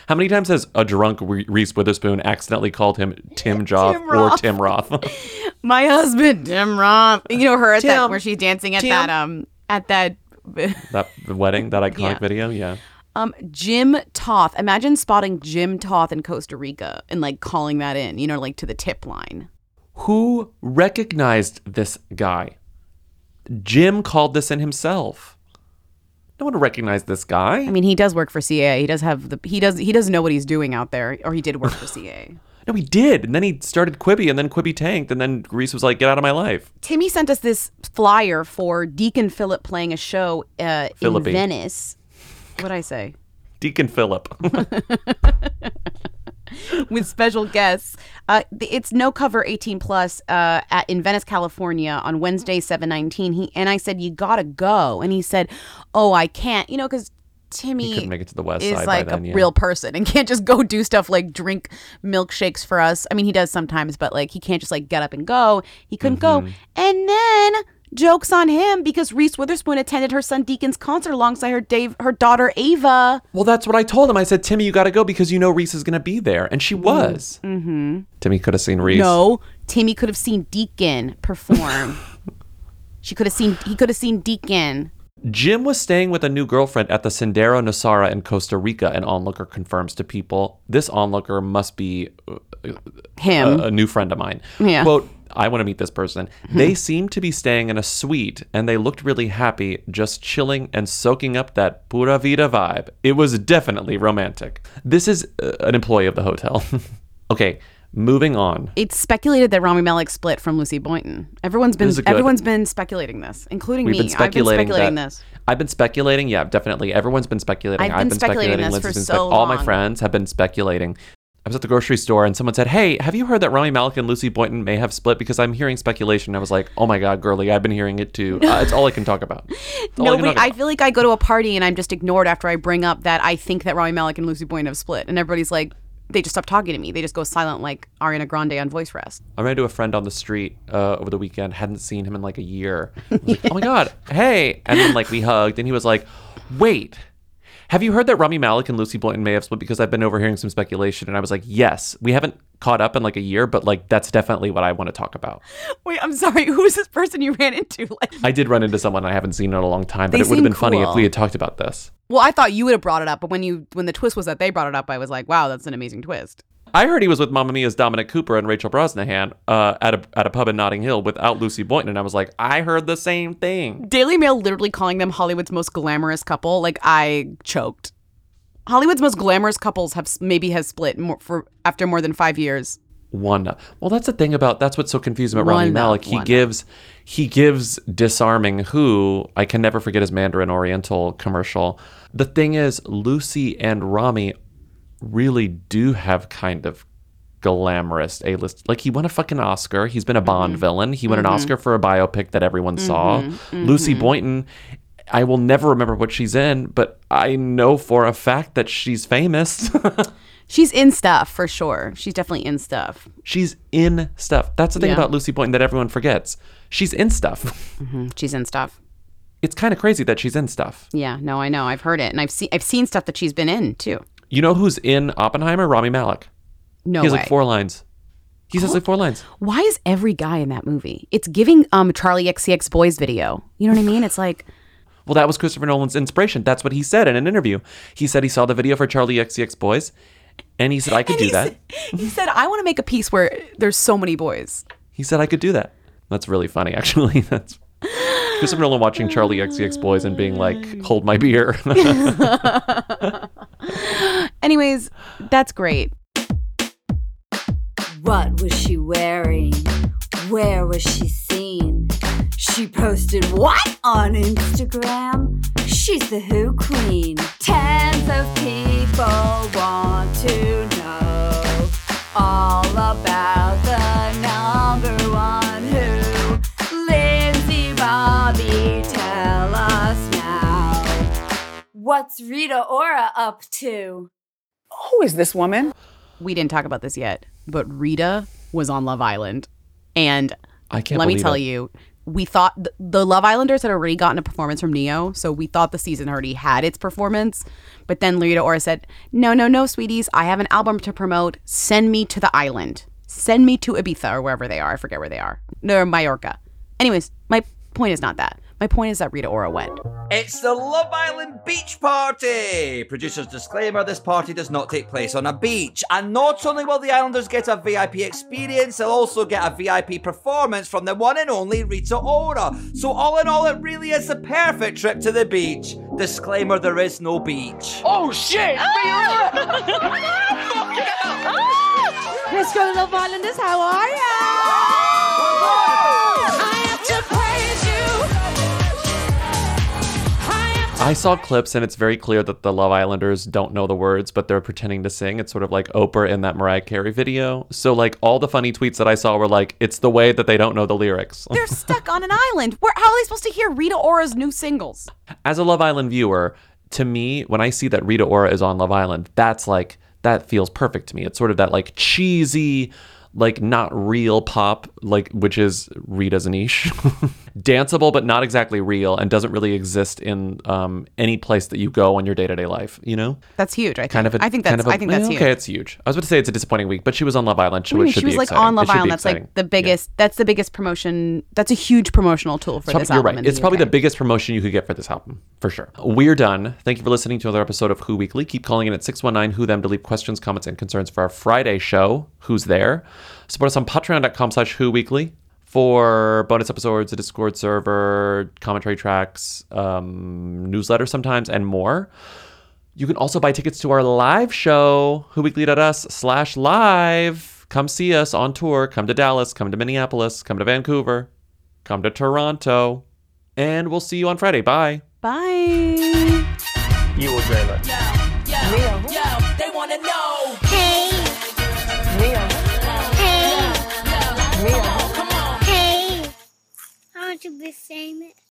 How many times has a drunk Reese Witherspoon accidentally called him Tim Joth Tim or Tim Roth? My husband, Tim Roth. You know her at that where she's dancing at Tim. that um at that that the wedding, that iconic Yeah. video, yeah. um Jim Toth. Imagine spotting Jim Toth in Costa Rica and like calling that in, you know, like to the tip line. Who recognized this guy? Jim called this in himself. No one recognized this guy. I mean, he does work for CA. He does have the he does he does know what he's doing out there, or he did work for CA. No, he did. And then he started Quibi, and then Quibi tanked, and then Reese was like, get out of my life. Timmy sent us this flyer for Deacon Philip playing a show uh, in Philippi. Venice. What'd I say? Deacon Philip. with special guests. Uh, th- it's no cover 18 plus uh, at in Venice, California on Wednesday 719. He and I said you gotta go, and he said, "Oh, I can't," you know, because. Timmy He couldn't make it to the West is like then, a yeah. real person and can't just go do stuff like drink milkshakes for us. I mean, he does sometimes, but like he can't just like get up and go. He couldn't Mm-hmm. go. And then jokes on him because Reese Witherspoon attended her son Deacon's concert alongside her Dave, her daughter Ava. well, that's what I told him. I said, Timmy, you got to go because you know Reese is going to be there. And she was. Mm-hmm. Timmy could have seen Reese. No, Timmy could have seen Deacon perform. she could have seen. He could have seen Deacon. Jim was staying with a new girlfriend at the Sendero Nosara in Costa Rica, an onlooker confirms to people. This onlooker must be uh, Him. a, a new friend of mine. Yeah. Quote, I want to meet this person. They seemed to be staying in a suite and they looked really happy, just chilling and soaking up that pura vida vibe. It was definitely romantic. This is uh, an employee of the hotel. okay, moving on. It's speculated that Rami Malek split from Lucy Boynton. Everyone's been everyone's been speculating this, including We've me. been speculating, I've been speculating that, this. I've been speculating. Yeah, definitely. Everyone's been speculating. I've been speculating this Lindsay's for been so All my friends have been speculating. I was at the grocery store and someone said, "Hey, have you heard that Rami Malek and Lucy Boynton may have split?" Because I'm hearing speculation. I was like, "Oh my god, girly, I've been hearing it too." Uh, it's all I can talk about. All I. I feel like I go to a party and I'm just ignored after I bring up that I think that Rami Malek and Lucy Boynton have split, and everybody's like, they just stop talking to me. They just go silent, like Ariana Grande on Voice Rest. I ran into a friend on the street uh, over the weekend. Hadn't seen him in like a year. Was like, oh my god, hey! And then like we hugged, and he was like, "Wait, have you heard that Rami Malek and Lucy Boynton may have split?" Because I've been overhearing some speculation, and I was like, "Yes, we haven't caught up in like a year, but like that's definitely what I want to talk about." Wait, I'm sorry. Who's this person you ran into? Like, I did run into someone I haven't seen in a long time, but it would have been funny if we had talked about this. well, I thought you would have brought it up, but when you when the twist was that they brought it up, I was like, wow, that's an amazing twist. I heard he was with Mamma Mia's Dominic Cooper and Rachel Brosnahan uh, at a at a pub in Notting Hill without Lucy Boynton, and I was like, I heard the same thing. Daily Mail literally calling them Hollywood's most glamorous couple. Like I choked. Hollywood's most glamorous couples have maybe has split more for after more than five years. One. Well, that's the thing about that's what's so confusing about Rami One, Malek. He gives he gives disarming who I can never forget his Mandarin Oriental commercial. The thing is, Lucy and Rami really do have kind of glamorous A-list. Like he won a fucking Oscar. He's been a Bond villain. He won an Mhm. Oscar for a biopic that everyone saw. Mhm, Lucy. Boynton. I will never remember what she's in, but I know for a fact that she's famous. She's in stuff for sure. She's definitely in stuff. She's in stuff. That's the thing Yeah. about Lucy Boynton that everyone forgets. She's in stuff. Mhm, She's in stuff. It's kind of crazy that she's in stuff. Yeah, no, I know. I've heard it, and I've seen I've seen stuff that she's been in too. You know who's in Oppenheimer? Rami Malek. No he has way. like four lines. He says like four lines. Why is every guy in that movie? It's giving um Charli XCX Boys video. You know what I mean? It's like Well, that was Christopher Nolan's inspiration. That's what he said in an interview. He said he saw the video for Charli XCX Boys, and he said I could do that. he said, "I want to make a piece where there's so many boys." He said I could do that. That's really funny, actually. That's Christopher Nolan watching Charli XCX Boys and being like, "Hold my beer." Anyways, that's great. What was she wearing? Where was she seen? She posted what on Instagram? She's the Who Queen. Tens of people want to know all about the What's Rita Ora up to? Who is this woman? We didn't talk about this yet, but Rita was on Love Island. And I can't let me tell it. you, we thought th- the Love Islanders had already gotten a performance from Neo, so we thought the season already had its performance. But then Rita Ora said, "No, no, no, sweeties, I have an album to promote. Send me to the island. Send me to Ibiza or wherever they are. I forget where they are. No, Mallorca. Anyways, my point is not that. My point is that Rita Ora went. It's the Love Island Beach Party! Producer's disclaimer this party does not take place on a beach. And not only will the Islanders get a VIP experience, they'll also get a VIP performance from the one and only Rita Ora. So, all in all, it really is the perfect trip to the beach. Disclaimer there is no beach. Oh shit! Ah! Let's go to Love Islanders. How are ya? I saw clips and it's very clear that the Love Islanders don't know the words, but they're pretending to sing. It's sort of like Oprah in that Mariah Carey video. So like all the funny tweets that I saw were like, it's the way that they don't know the lyrics. They're stuck on an island. Where how are they supposed to hear Rita Ora's new singles? As a Love Island viewer, to me, when I see that Rita Ora is on Love Island, that's like that feels perfect to me. It's sort of that like cheesy, like not real pop, like which is Rita's niche. Danceable but not exactly real and doesn't really exist in um, any place that you go in your day-to-day life, you know? That's huge. I think. Kind of a, I think kind that's. of a- I think that's eh, huge. Okay, it's huge. I was about to say it's a disappointing week, but she was on Love Island, so What do you it mean? she was like exciting. on Love Island. That's like the biggest. That's the biggest promotion. That's a huge promotional tool for Prob- this You're album. right. It's the probably UK. the biggest promotion you could get for this album, for sure. We're done. Thank you for listening to another episode of Who Weekly. Keep calling in at 619 Who Them to leave questions, comments, and concerns for our Friday show, Who's There. Support us on patreon.com slash Who Weekly for bonus episodes, a Discord server, commentary tracks, um, newsletter sometimes, and more. You can also buy tickets to our live show, whoweekly.us slash live. Come see us on tour. Come to Dallas. Come to Minneapolis. Come to Vancouver. Come to Toronto. And we'll see you on Friday. Bye. Bye. You will dream it. Rio. Come on,